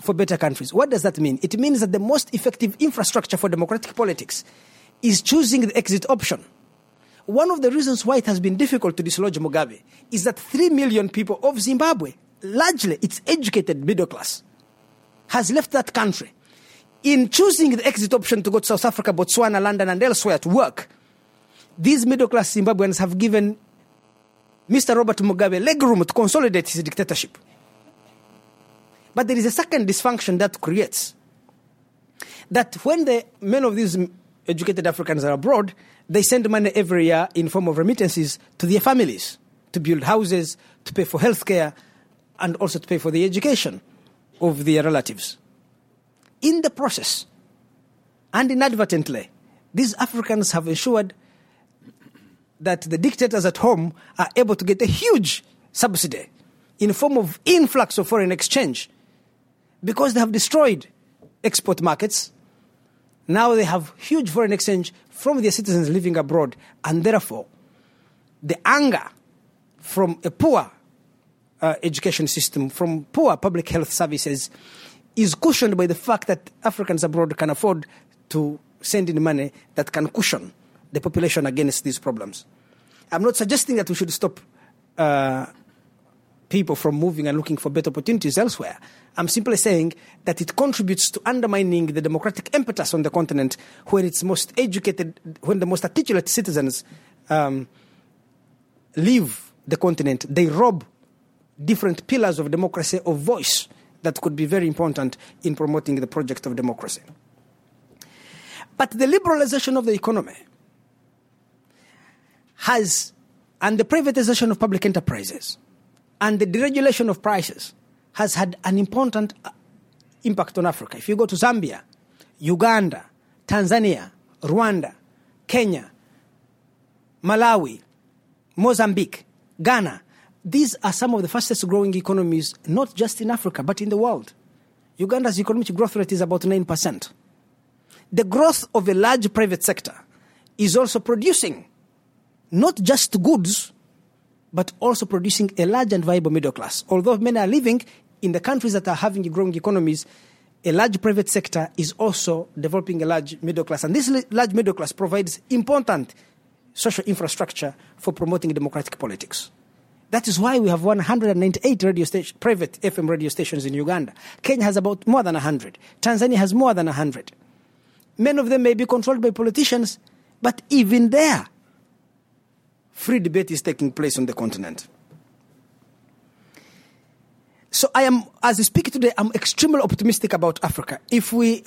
for better countries. What does that mean? It means that the most effective infrastructure for democratic politics is choosing the exit option. One of the reasons why it has been difficult to dislodge Mugabe is that 3 million people of Zimbabwe, largely its educated middle class, has left that country. In choosing the exit option to go to South Africa, Botswana, London, and elsewhere to work, these middle class Zimbabweans have given Mr. Robert Mugabe legroom to consolidate his dictatorship. But there is a second dysfunction that creates that when the men of these educated Africans are abroad, they send money every year in form of remittances to their families to build houses, to pay for healthcare, and also to pay for the education of their relatives. In the process, and inadvertently, these Africans have ensured that the dictators at home are able to get a huge subsidy in form of influx of foreign exchange because they have destroyed export markets. Now they have huge foreign exchange from their citizens living abroad, and therefore, the anger from a poor uh, education system, from poor public health services, is cushioned by the fact that Africans abroad can afford to send in money that can cushion the population against these problems. I'm not suggesting that we should stop uh, people from moving and looking for better opportunities elsewhere. I'm simply saying that it contributes to undermining the democratic impetus on the continent when its most educated, when the most articulate citizens um, leave the continent. They rob different pillars of democracy of voice that could be very important in promoting the project of democracy. But the liberalization of the economy has, and the privatization of public enterprises, and the deregulation of prices has had an important uh, impact on Africa. If you go to Zambia, Uganda, Tanzania, Rwanda, Kenya, Malawi, Mozambique, Ghana, these are some of the fastest growing economies, not just in Africa, but in the world. Uganda's economic growth rate is about 9%. The growth of a large private sector is also producing not just goods, but also producing a large and viable middle class. Although many are living in the countries that are having growing economies, a large private sector is also developing a large middle class. And this large middle class provides important social infrastructure for promoting democratic politics. That is why we have 198 radio station, private FM radio stations in Uganda. Kenya has about more than 100. Tanzania has more than 100. Many of them may be controlled by politicians, but even there, free debate is taking place on the continent. So I am, as I speak today, I'm extremely optimistic about Africa. If we,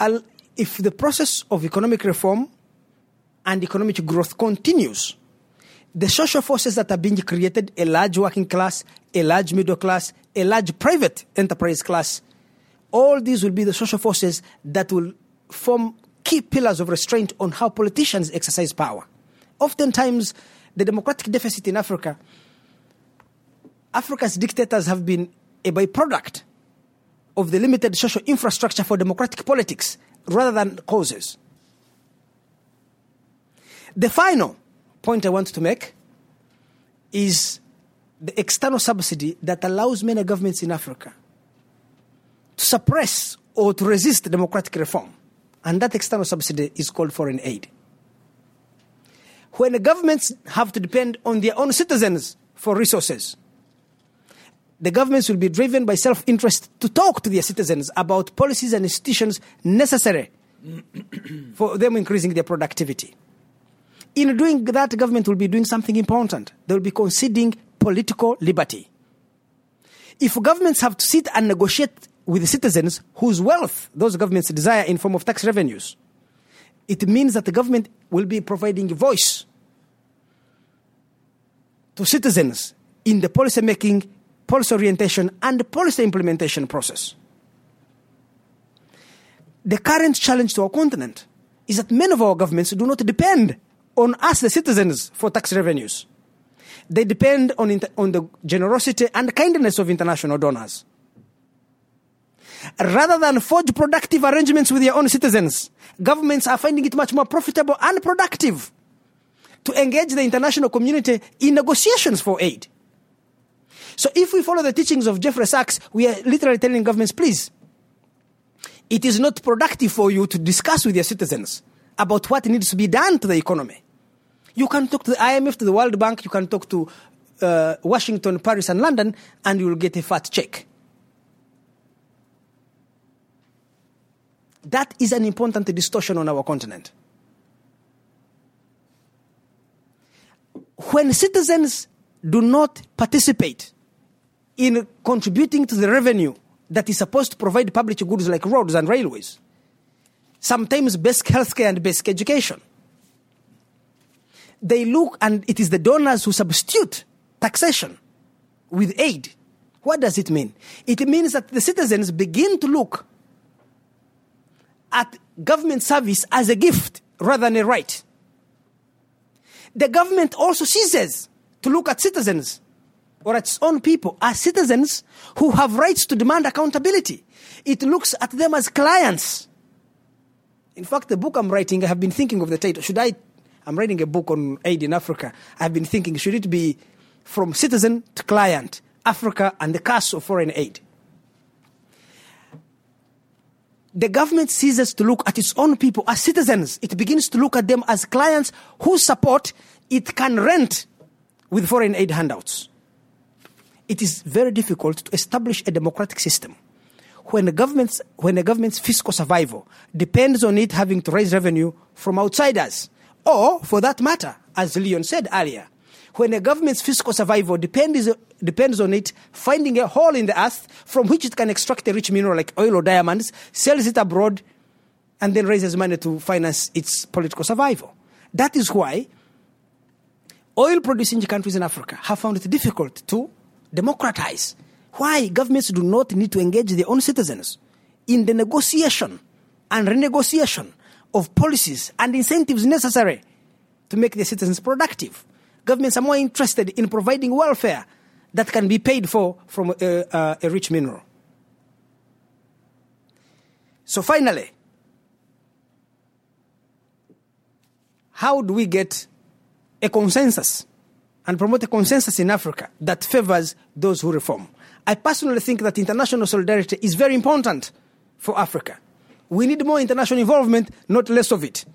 if the process of economic reform and economic growth continues, the social forces that are being created, a large working class, a large middle class, a large private enterprise class, all these will be the social forces that will form key pillars of restraint on how politicians exercise power. Oftentimes, the democratic deficit in Africa, Africa's dictators have been a byproduct of the limited social infrastructure for democratic politics rather than causes. The final point I want to make is the external subsidy that allows many governments in Africa to suppress or to resist democratic reform. and that external subsidy is called foreign aid. When the governments have to depend on their own citizens for resources, the governments will be driven by self interest to talk to their citizens about policies and institutions necessary for them increasing their productivity. In doing that, government will be doing something important. They will be conceding political liberty. If governments have to sit and negotiate with the citizens whose wealth those governments desire in form of tax revenues, it means that the government will be providing voice to citizens in the policy making, policy orientation, and policy implementation process. The current challenge to our continent is that many of our governments do not depend on us, the citizens, for tax revenues. They depend on, on the generosity and kindness of international donors. Rather than forge productive arrangements with their own citizens, governments are finding it much more profitable and productive to engage the international community in negotiations for aid. So if we follow the teachings of Jeffrey Sachs, we are literally telling governments, please, it is not productive for you to discuss with your citizens about what needs to be done to the economy. You can talk to the IMF, to the World Bank, you can talk to uh, Washington, Paris, and London, and you will get a fat check. That is an important distortion on our continent. When citizens do not participate in contributing to the revenue that is supposed to provide public goods like roads and railways, sometimes basic healthcare and basic education, they look and it is the donors who substitute taxation with aid. What does it mean? It means that the citizens begin to look at government service as a gift rather than a right. The government also ceases to look at citizens or its own people as citizens who have rights to demand accountability. It looks at them as clients. In fact, the book I'm writing, I have been thinking of the title. Should I? I'm writing a book on aid in Africa. I've been thinking, should it be from citizen to client, Africa and the cost of foreign aid? The government ceases to look at its own people as citizens. It begins to look at them as clients whose support it can rent with foreign aid handouts. It is very difficult to establish a democratic system when the government's, when the government's fiscal survival depends on it having to raise revenue from outsiders. Or, for that matter, as Leon said earlier, when a government's fiscal survival depends, depends on it finding a hole in the earth from which it can extract a rich mineral like oil or diamonds, sells it abroad, and then raises money to finance its political survival. That is why oil producing countries in Africa have found it difficult to democratize. Why governments do not need to engage their own citizens in the negotiation and renegotiation of policies and incentives necessary to make their citizens productive governments are more interested in providing welfare that can be paid for from a, uh, a rich mineral. So, finally, how do we get a consensus and promote a consensus in Africa that favors those who reform? I personally think that international solidarity is very important for Africa. We need more international involvement, not less of it.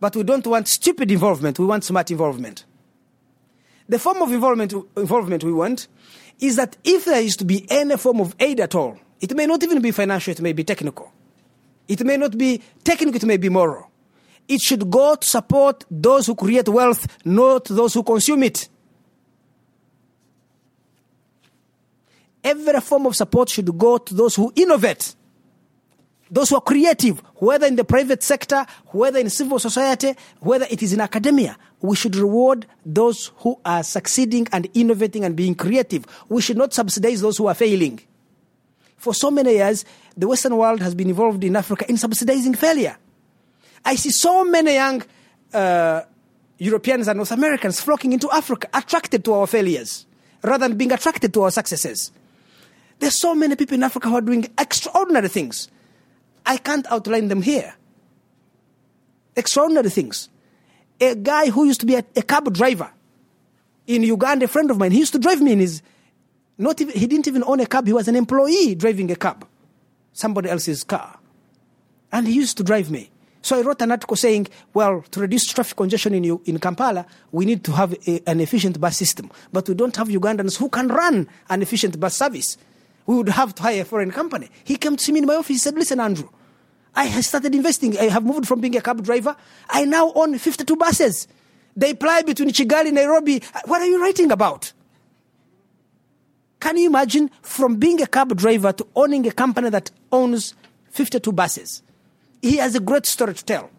But we don't want stupid involvement, we want smart involvement. The form of involvement, involvement we want is that if there is to be any form of aid at all, it may not even be financial, it may be technical. It may not be technical, it may be moral. It should go to support those who create wealth, not those who consume it. Every form of support should go to those who innovate, those who are creative, whether in the private sector, whether in civil society, whether it is in academia. We should reward those who are succeeding and innovating and being creative. We should not subsidize those who are failing. For so many years, the Western world has been involved in Africa in subsidizing failure. I see so many young uh, Europeans and North Americans flocking into Africa, attracted to our failures, rather than being attracted to our successes. There's so many people in Africa who are doing extraordinary things. I can't outline them here. Extraordinary things. A guy who used to be a, a cab driver in Uganda, a friend of mine, he used to drive me in his, not even, he didn't even own a cab, he was an employee driving a cab, somebody else's car. And he used to drive me. So I wrote an article saying, well, to reduce traffic congestion in, in Kampala, we need to have a, an efficient bus system. But we don't have Ugandans who can run an efficient bus service. We would have to hire a foreign company. He came to me in my office. He said, listen, Andrew, I have started investing. I have moved from being a cab driver. I now own 52 buses. They ply between Kigali, Nairobi. What are you writing about? Can you imagine from being a cab driver to owning a company that owns 52 buses? He has a great story to tell.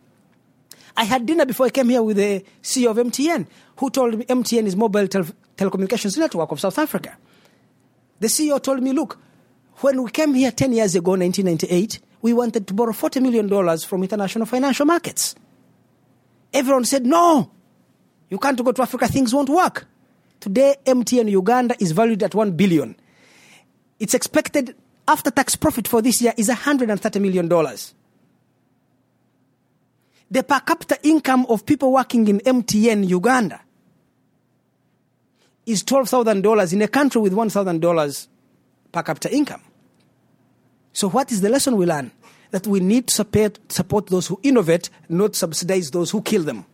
I had dinner before I came here with the CEO of MTN, who told me MTN is mobile tel- telecommunications network of South Africa. The CEO told me, look, when we came here 10 years ago, 1998, we wanted to borrow $40 million from international financial markets. Everyone said, no, you can't go to Africa, things won't work. Today, MTN Uganda is valued at 1 billion. Its expected after tax profit for this year is $130 million. The per capita income of people working in MTN Uganda is $12,000 in a country with $1,000 per capita income. So, what is the lesson we learn? That we need to support, those who innovate, not subsidize those who kill them.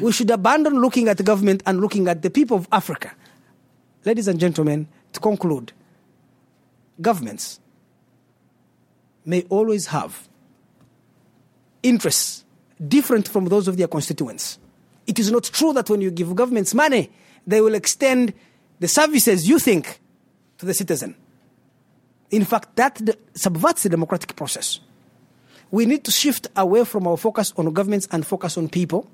we should abandon looking at the government and looking at the people of Africa. Ladies and gentlemen, to conclude, governments may always have interests different from those of their constituents. It is not true that when you give governments money, they will extend the services you think to the citizen. In fact, that subverts the democratic process. We need to shift away from our focus on governments and focus on people,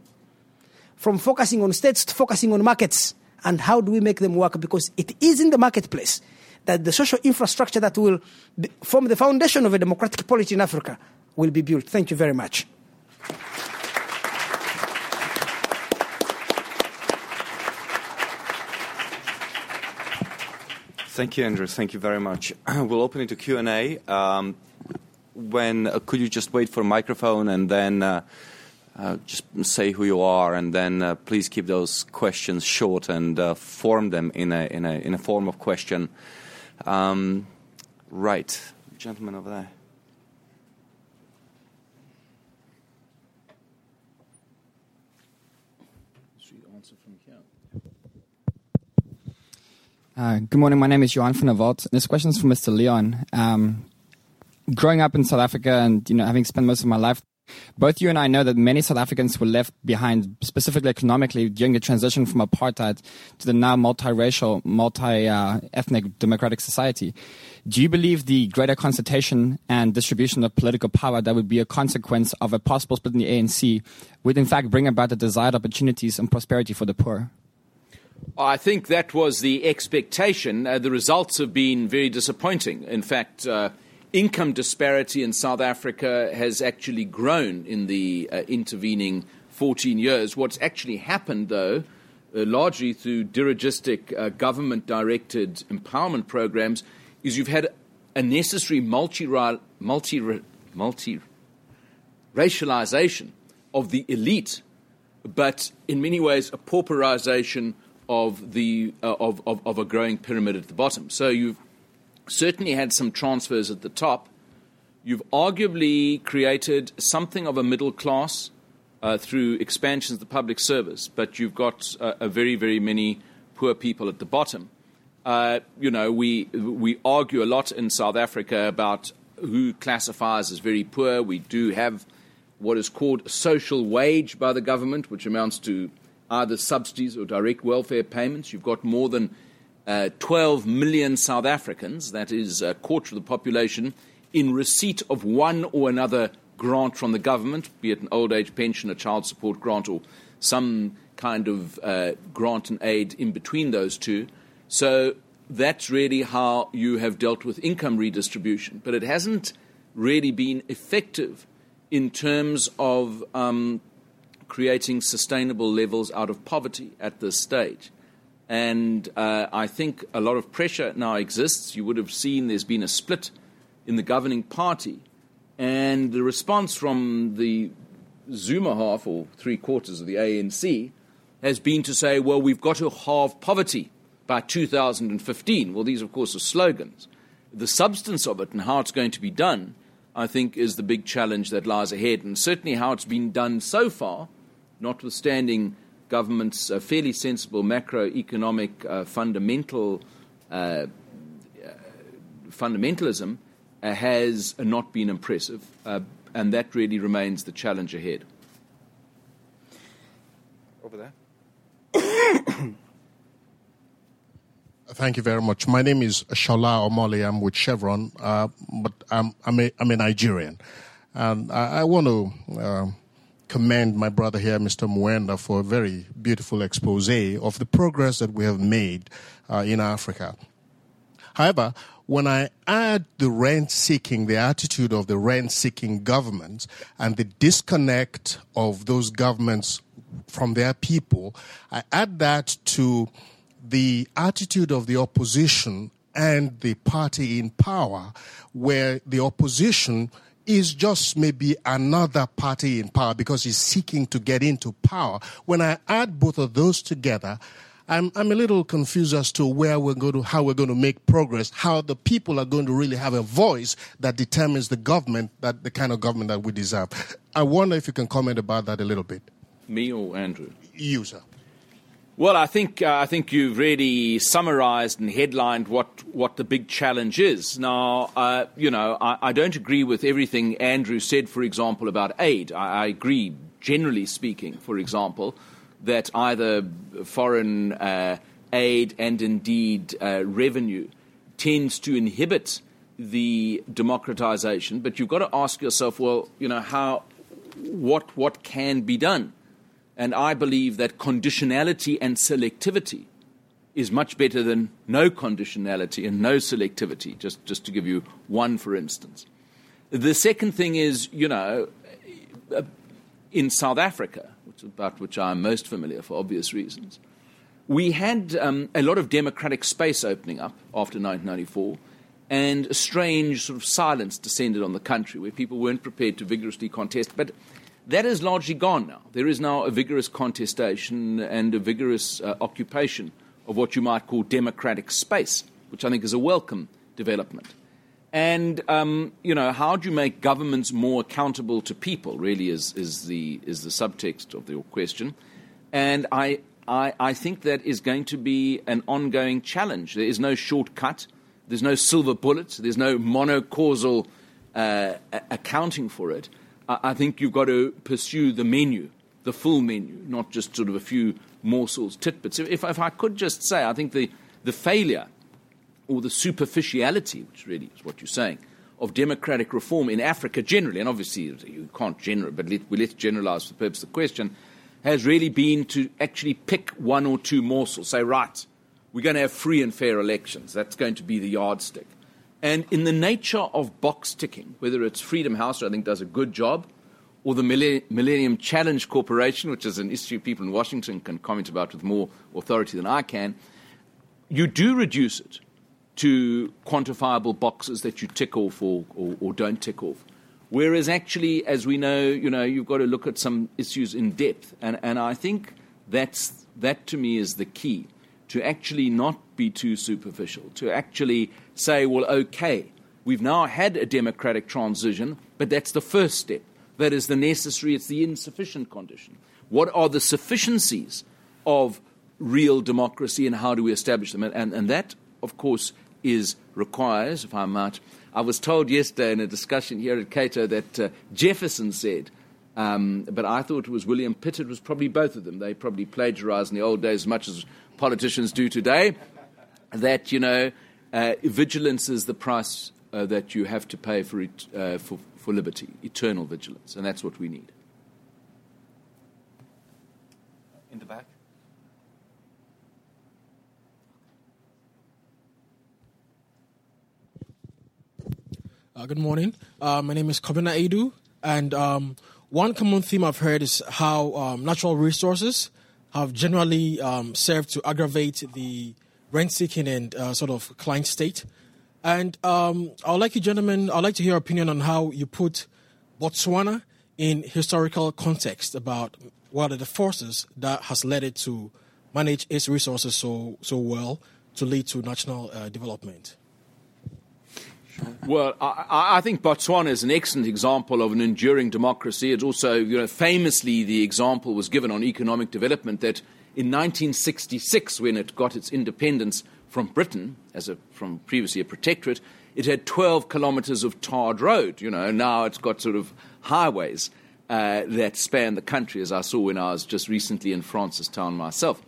from focusing on states to focusing on markets. And how do we make them work? Because it is in the marketplace that the social infrastructure that will form the foundation of a democratic polity in Africa will be built. Thank you very much. Thank you, Andrew. Thank you very much. we'll open it to Q and A. Um, when uh, could you just wait for a microphone and then uh, uh, just say who you are, and then uh, please keep those questions short and uh, form them in a in a in a form of question. Um, right, gentleman over there. Uh, good morning. My name is Johan van der. This question is for Mr. Leon. Um, growing up in South Africa and you know having spent most of my life, both you and I know that many South Africans were left behind, specifically economically, during the transition from apartheid to the now multiracial, multi-ethnic democratic society. Do you believe the greater concentration and distribution of political power that would be a consequence of a possible split in the ANC would in fact bring about the desired opportunities and prosperity for the poor? I think that was the expectation. Uh, the results have been very disappointing. In fact, uh, income disparity in South Africa has actually grown in the uh, intervening 14 years. What's actually happened, though, uh, largely through dirigistic uh, government directed empowerment programs, is you've had a necessary multi multi racialization of the elite, but in many ways a pauperization of, the, uh, of, of, of a growing pyramid at the bottom. So you've certainly had some transfers at the top. You've arguably created something of a middle class uh, through expansions of the public service, but you've got uh, a very, very many poor people at the bottom. Uh, you know, we, we argue a lot in South Africa about who classifies as very poor. We do have what is called a social wage by the government, which amounts to either subsidies or direct welfare payments. You've got more than uh, 12 million South Africans, that is a quarter of the population, in receipt of one or another grant from the government, be it an old age pension, a child support grant, or some kind of uh, grant and aid in between those two. So that's really how you have dealt with income redistribution. But it hasn't really been effective in terms of um, creating sustainable levels out of poverty at this stage. And uh, I think a lot of pressure now exists. You would have seen there's been a split in the governing party. And the response from the Zuma half, or three quarters of the ANC, has been to say, well, we've got to halve poverty by 2015. Well, these, of course, are slogans. The substance of it and how it's going to be done, I think, is the big challenge that lies ahead. And certainly how it's been done so far, notwithstanding government's uh, fairly sensible macroeconomic uh, fundamental uh, uh fundamentalism, uh, has not been impressive. Uh, and that really remains the challenge ahead. Over there. Thank you very much. My name is Shola Omole. I'm with Chevron, uh, but I'm, I'm, a, I'm a Nigerian. And I, I want to uh, commend my brother here, Mr. Mwenda, for a very beautiful expose of the progress that we have made uh, in Africa. However, when I add the rent seeking, the attitude of the rent seeking governments, and the disconnect of those governments from their people, I add that to the attitude of the opposition and the party in power, where the opposition is just maybe another party in power because he's seeking to get into power. When I add both of those together, I'm, I'm a little confused as to where we're going to, how we're going to make progress, how the people are going to really have a voice that determines the government, that the kind of government that we deserve. I wonder if you can comment about that a little bit. Me or Andrew? You, sir. Well, I think uh, I think you've really summarised and headlined what, what the big challenge is. Now, uh, you know, I, I, don't agree with everything Andrew said, for example, about aid. I, I agree, generally speaking, for example, that either foreign uh, aid and indeed uh, revenue tends to inhibit the democratization. But you've got to ask yourself, well, you know, how, what, what can be done? And I believe that conditionality and selectivity is much better than no conditionality and no selectivity, just, just to give you one, for instance. The second thing is, you know, in South Africa, which, about which I'm most familiar for obvious reasons, we had um, a lot of democratic space opening up after 1994, and a strange sort of silence descended on the country where people weren't prepared to vigorously contest. But that is largely gone now. There is now a vigorous contestation and a vigorous uh, occupation of what you might call democratic space, which I think is a welcome development. And um, you know, how do you make governments more accountable to people? Really, is is the is the subtext of your question. And I, I I think that is going to be an ongoing challenge. There is no shortcut. There's no silver bullet. There's no monocausal uh, accounting for it. I, think you've got to pursue the menu, the full menu, not just sort of a few morsels, tidbits. If, if I could just say, I think the the failure or the superficiality, which really is what you're saying, of democratic reform in Africa generally, and obviously you can't generalize, but let, we let's generalize for the purpose of the question, has really been to actually pick one or two morsels, say, right, we're going to have free and fair elections. That's going to be the yardstick. And in the nature of box ticking, whether it's Freedom House, I think does a good job, or the Millennium Challenge Corporation, which is an issue people in Washington can comment about with more authority than I can, you do reduce it to quantifiable boxes that you tick off or, or, or, don't tick off. Whereas actually, as we know, you know, you've got to look at some issues in depth. And, and I think that's, that to me is the key to actually not be too superficial, to actually say, well, okay, we've now had a democratic transition, but that's the first step. That is the necessary, it's the insufficient condition. What are the sufficiencies of real democracy and how do we establish them? And, and, and that, of course, is requires, if I might. I was told yesterday in a discussion here at Cato that uh, Jefferson said, um, but I thought it was William Pitt. It was probably both of them. They probably plagiarized in the old days as much as politicians do today. That, you know, uh, vigilance is the price uh, that you have to pay for, it, uh, for, for liberty, eternal vigilance. And that's what we need. In the back. Uh, good morning. Uh, my name is Kobina Edu, and um, one common theme I've heard is how um, natural resources have generally um, served to aggravate the rent seeking and uh, sort of client state. And um, I would like you, gentlemen, I'd like to hear your opinion on how you put Botswana in historical context about what are the forces that has led it to manage its resources so, so well to lead to national uh, development. Well, I, I, think Botswana is an excellent example of an enduring democracy. It's also, you know, famously the example was given on economic development that in 1966, when it got its independence from Britain, as a, from previously a protectorate, it had 12 kilometres of tarred road. You know, now it's got sort of highways uh, that span the country, as I saw when I was just recently in Francistown myself.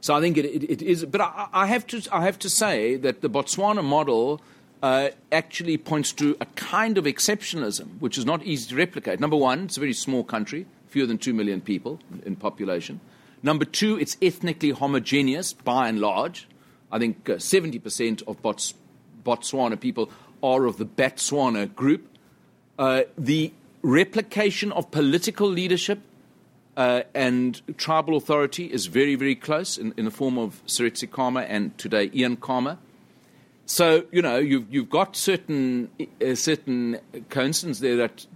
So I think it, it, it is, but I, I, have to, I have to say that the Botswana model uh, actually points to a kind of exceptionalism which is not easy to replicate. Number one, it's a very small country, fewer than two million people in population. Number two, it's ethnically homogeneous by and large. I think uh, 70% of Bots- Botswana people are of the Batswana group. Uh, the replication of political leadership uh, and tribal authority is very, very close in, in the form of Seretse Khama and today Ian Khama. So, you know, you've, you've got certain, uh, certain coincidences there that,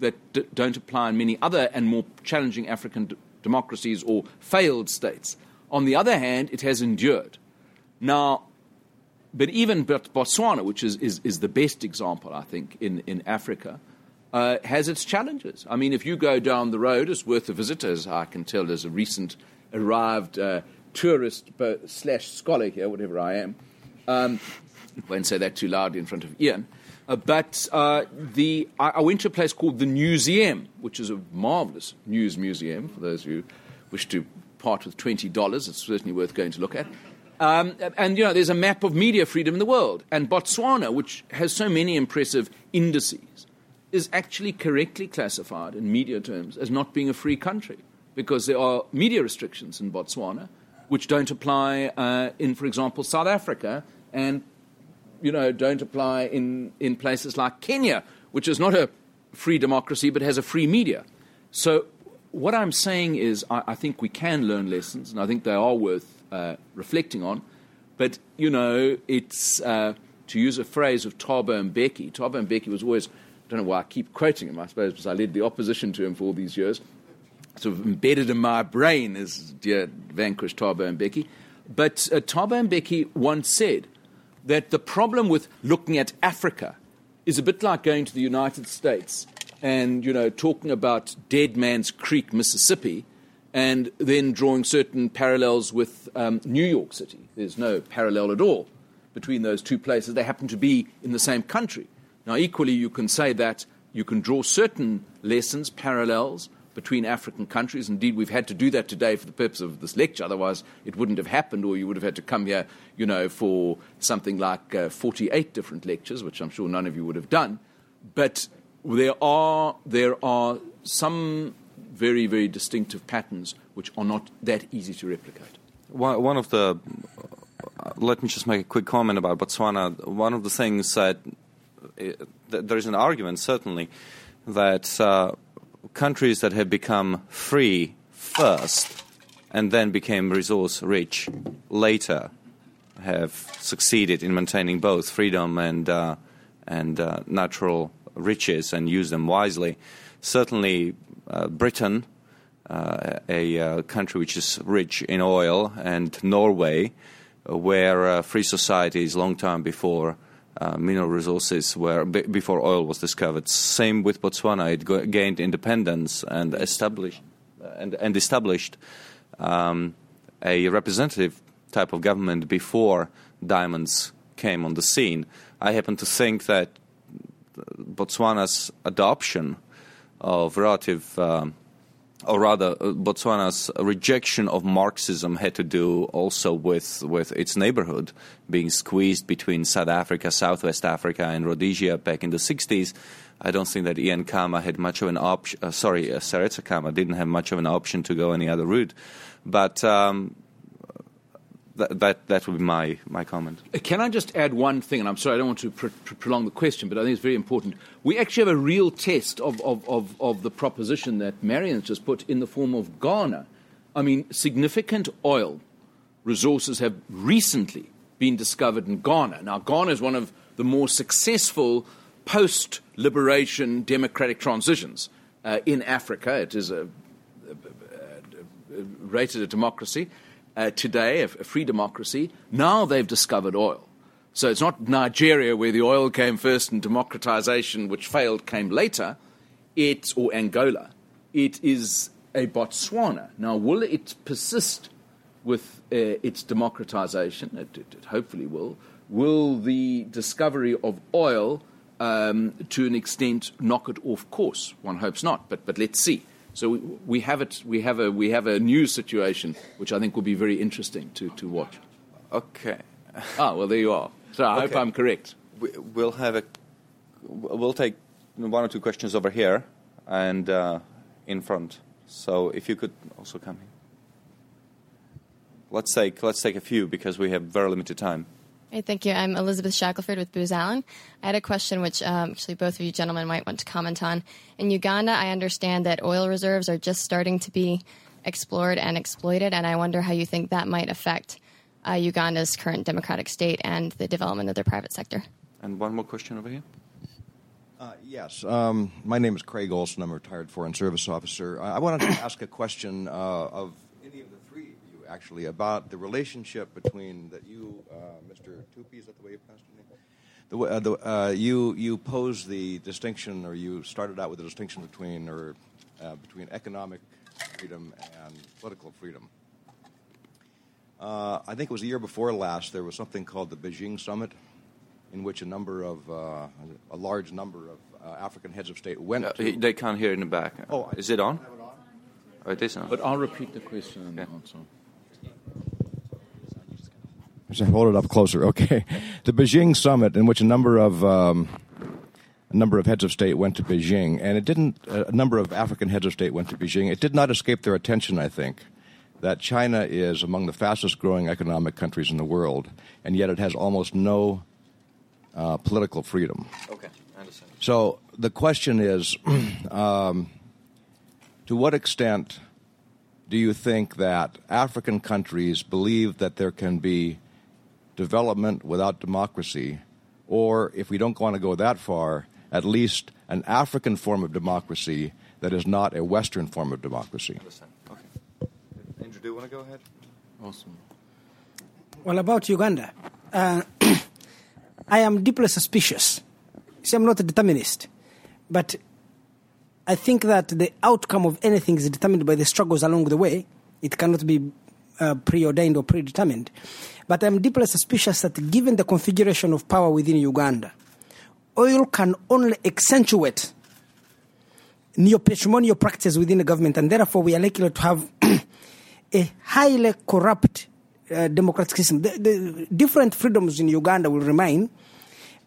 that d- don't apply in many other and more challenging African d- democracies or failed states. On the other hand, it has endured. Now, but even Botswana, which is, is, is the best example, I think, in, in Africa, uh, has its challenges. I mean, if you go down the road, it's worth a visit, as I can tell as a recent arrived uh, tourist slash scholar here, whatever I am. Um, won't say that too loudly in front of Ian. Uh, but uh, the, I, I, went to a place called the Newseum, which is a marvelous news museum for those who wish to part with $20. It's certainly worth going to look at. Um, and, you know, there's a map of media freedom in the world. And Botswana, which has so many impressive indices, is actually correctly classified in media terms as not being a free country because there are media restrictions in Botswana which don't apply uh, in, for example, South Africa and you know, don't apply in, in places like Kenya, which is not a free democracy but has a free media. So, what I'm saying is, I, I think we can learn lessons, and I think they are worth uh, reflecting on. But, you know, it's, uh, to use a phrase of Thabo Mbeki, Thabo Mbeki was always I don't know why I keep quoting him, I suppose, because I led the opposition to him for all these years. Sort of embedded in my brain is dear vanquished Thabo Mbeki. But uh, Thabo Mbeki once said that the problem with looking at Africa is a bit like going to the United States and, you know, talking about Dead Man's Creek, Mississippi, and then drawing certain parallels with um, New York City. There's no parallel at all between those two places. They happen to be in the same country. Now, equally, you can say that you can draw certain lessons, parallels between African countries. Indeed, we've had to do that today for the purpose of this lecture. Otherwise, it wouldn't have happened, or you would have had to come here, you know, for something like uh, 48 different lectures, which I'm sure none of you would have done. But there are there are some very very distinctive patterns which are not that easy to replicate. One of the uh, let me just make a quick comment about Botswana. One of the things that there is an argument, certainly, that uh, countries that have become free first and then became resource rich later have succeeded in maintaining both freedom and, uh, and uh, natural riches and use them wisely. Certainly, uh, Britain, uh, a uh, country which is rich in oil, and Norway, where free societies long time before uh, mineral resources were b- before oil was discovered. Same with Botswana; it gained independence and established and, and, established um, a representative type of government before diamonds came on the scene. I happen to think that Botswana's adoption of relative um, or rather, uh, Botswana's rejection of Marxism had to do also with, with its neighborhood being squeezed between South Africa, Southwest Africa, and Rhodesia back in the 60s. I don't think that Ian Khama had much of an option. Uh, sorry, uh, Seretse Khama didn't have much of an option to go any other route. But um, that, that, that would be my, my comment. Uh, can I just add one thing? And I'm sorry, I don't want to pr- pr- prolong the question, but I think it's very important. We actually have a real test of, of, of, of the proposition that Marian's just put in the form of Ghana. I mean, significant oil resources have recently been discovered in Ghana. Now, Ghana is one of the more successful post liberation democratic transitions uh, in Africa. It is a, a, a rated a democracy uh, today, a, a free democracy. Now they've discovered oil. So it's not Nigeria where the oil came first and democratization, which failed, came later. It's, or Angola. It is a Botswana. Now, will it persist with uh, its democratization? It, it, it, hopefully will. Will the discovery of oil, um, to an extent, knock it off course? One hopes not, but, but let's see. So we, we, have it. We have a we have a new situation, which I think will be very interesting to, to watch. Okay. ah, well, there you are. So I okay. hope I'm correct. We'll have a. We'll take one or two questions over here and uh, in front. So if you could also come here. Let's take let's take a few because we have very limited time. Hey, thank you. I'm Elizabeth Shackelford with Booz Allen. I had a question which um, actually both of you gentlemen might want to comment on. In Uganda, I understand that oil reserves are just starting to be explored and exploited, and I wonder how you think that might affect uh, Uganda's current democratic state and the development of their private sector. And one more question over here. Uh, yes, um, my name is Craig Olson. I'm a retired Foreign Service officer. I wanted to ask a question uh, of actually about the relationship between that you, uh, Mr. Tupy, is that the way you pronounced your name? The, uh, the, uh, you you posed the distinction, or you started out with the distinction between or uh, between economic freedom and political freedom. Uh, I think it was the year before last. There was something called the Beijing Summit, in which a number of uh, a large number of African heads of state went. to, they can't hear in the back. Oh, is it on? Oh, it is on. But I'll repeat the question hold it up closer. Okay, the Beijing summit, in which a number of um, a number of heads of state went to Beijing, and it didn't. A number of African heads of state went to Beijing. It did not escape their attention. I think that China is among the fastest growing economic countries in the world, and yet it has almost no uh, political freedom. Okay, I understand. So the question is, um, to what extent do you think that African countries believe that there can be development without democracy, or if we don't want to go that far, at least an African form of democracy that is not a Western form of democracy. Okay. Andrew, do you want to go ahead? Awesome. Well, about Uganda, uh, I am deeply suspicious. See, I'm not a determinist, but I think that the outcome of anything is determined by the struggles along the way. It cannot be uh, preordained or predetermined. But I'm deeply suspicious that given the configuration of power within Uganda, oil can only accentuate neo-patrimonial practices within the government, and therefore we are likely to have a highly corrupt uh, democratic system. The, the, different freedoms in Uganda will remain,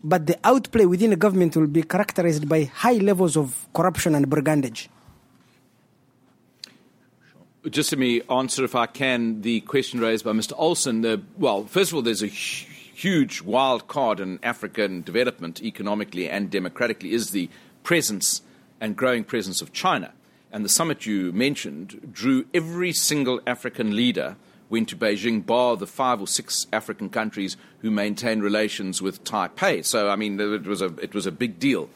but the outplay within the government will be characterized by high levels of corruption and brigandage. Just let me answer, if I can, the question raised by Mr. Olson. The, well, first of all, there's a huge wild card in African development, economically and democratically, is the presence and growing presence of China. And the summit you mentioned drew every single African leader went to Beijing, bar the five or six African countries who maintain relations with Taipei. So, I mean, it was a, it was a big deal.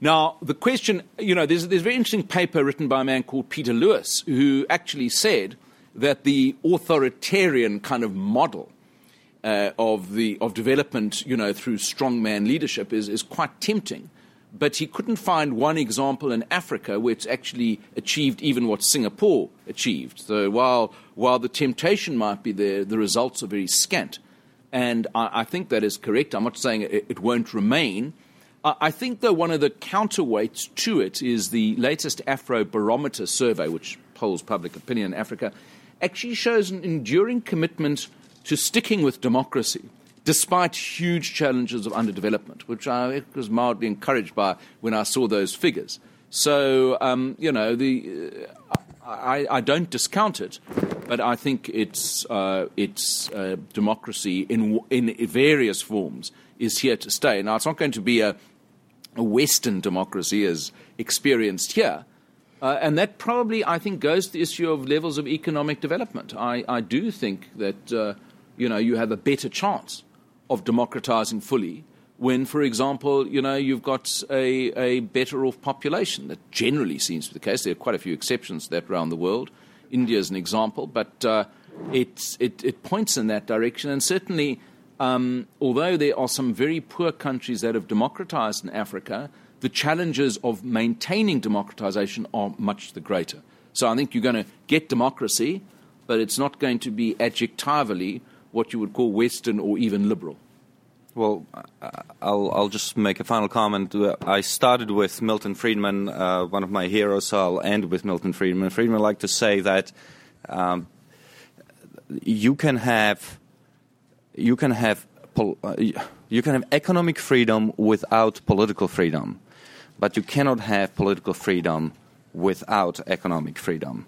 Now, the question, you know, there's, there's a very interesting paper written by a man called Peter Lewis who actually said that the authoritarian kind of model uh, of, the, of development, you know, through strongman leadership is, is quite tempting. But he couldn't find one example in Africa where it's actually achieved even what Singapore achieved. So while, while the temptation might be there, the results are very scant. And I, I think that is correct. I'm not saying it, it won't remain I think, though, one of the counterweights to it is the latest Afrobarometer survey, which polls public opinion in Africa, actually shows an enduring commitment to sticking with democracy despite huge challenges of underdevelopment, which I was mildly encouraged by when I saw those figures. So, um, you know, the, uh, I, I, don't discount it, but I think it's, uh, it's uh, democracy in, in various forms is here to stay. Now, it's not going to be a Western democracy as experienced here. Uh, and that probably, I think, goes to the issue of levels of economic development. I, I do think that, uh, you know, you have a better chance of democratizing fully when, for example, you know, you've got a, a better off population. That generally seems to be the case. There are quite a few exceptions to that around the world. India is an example, but uh, it, it points in that direction. And certainly um, although there are some very poor countries that have democratized in Africa, the challenges of maintaining democratization are much the greater. So I think you're going to get democracy, but it's not going to be adjectively what you would call Western or even liberal. Well, I'll, I'll just make a final comment. I started with Milton Friedman, uh, one of my heroes, so I'll end with Milton Friedman. Friedman liked to say that um, you can have you can have uh, you can have economic freedom without political freedom, but you cannot have political freedom without economic freedom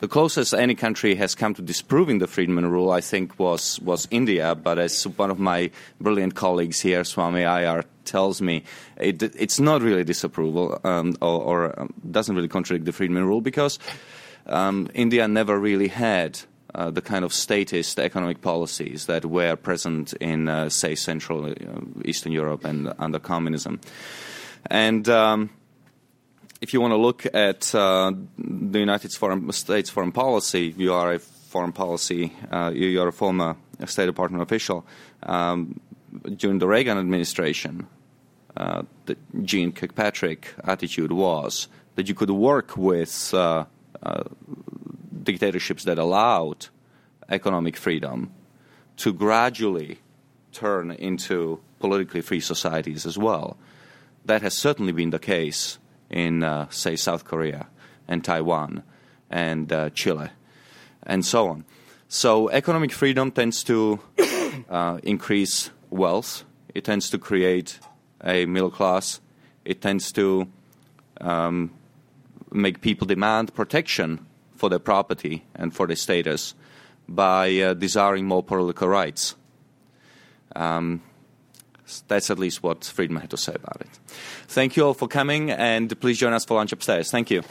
the closest any country has come to disproving the Friedman rule, I think, was, was India. But as one of my brilliant colleagues here, Swami Aiyar, tells me, it, it's not really disapproval um, or, or um, doesn't really contradict the Friedman rule because um, India never really had uh, the kind of statist economic policies that were present in, uh, say, Central uh, Eastern Europe and under communism. And um, if you want to look at uh, the United States foreign policy, you are a foreign policy, you are a former State Department official. Um, during the Reagan administration, uh, the Jeane Kirkpatrick attitude was that you could work with uh, uh, dictatorships that allowed economic freedom to gradually turn into politically free societies as well. That has certainly been the case in, uh, say, South Korea and Taiwan and uh, Chile and so on. So economic freedom tends to uh, increase wealth. It tends to create a middle class. It tends to um, make people demand protection for their property and for their status by uh, desiring more political rights. Um, that's at least what Friedman had to say about it. Thank you all for coming, and please join us for lunch upstairs. Thank you.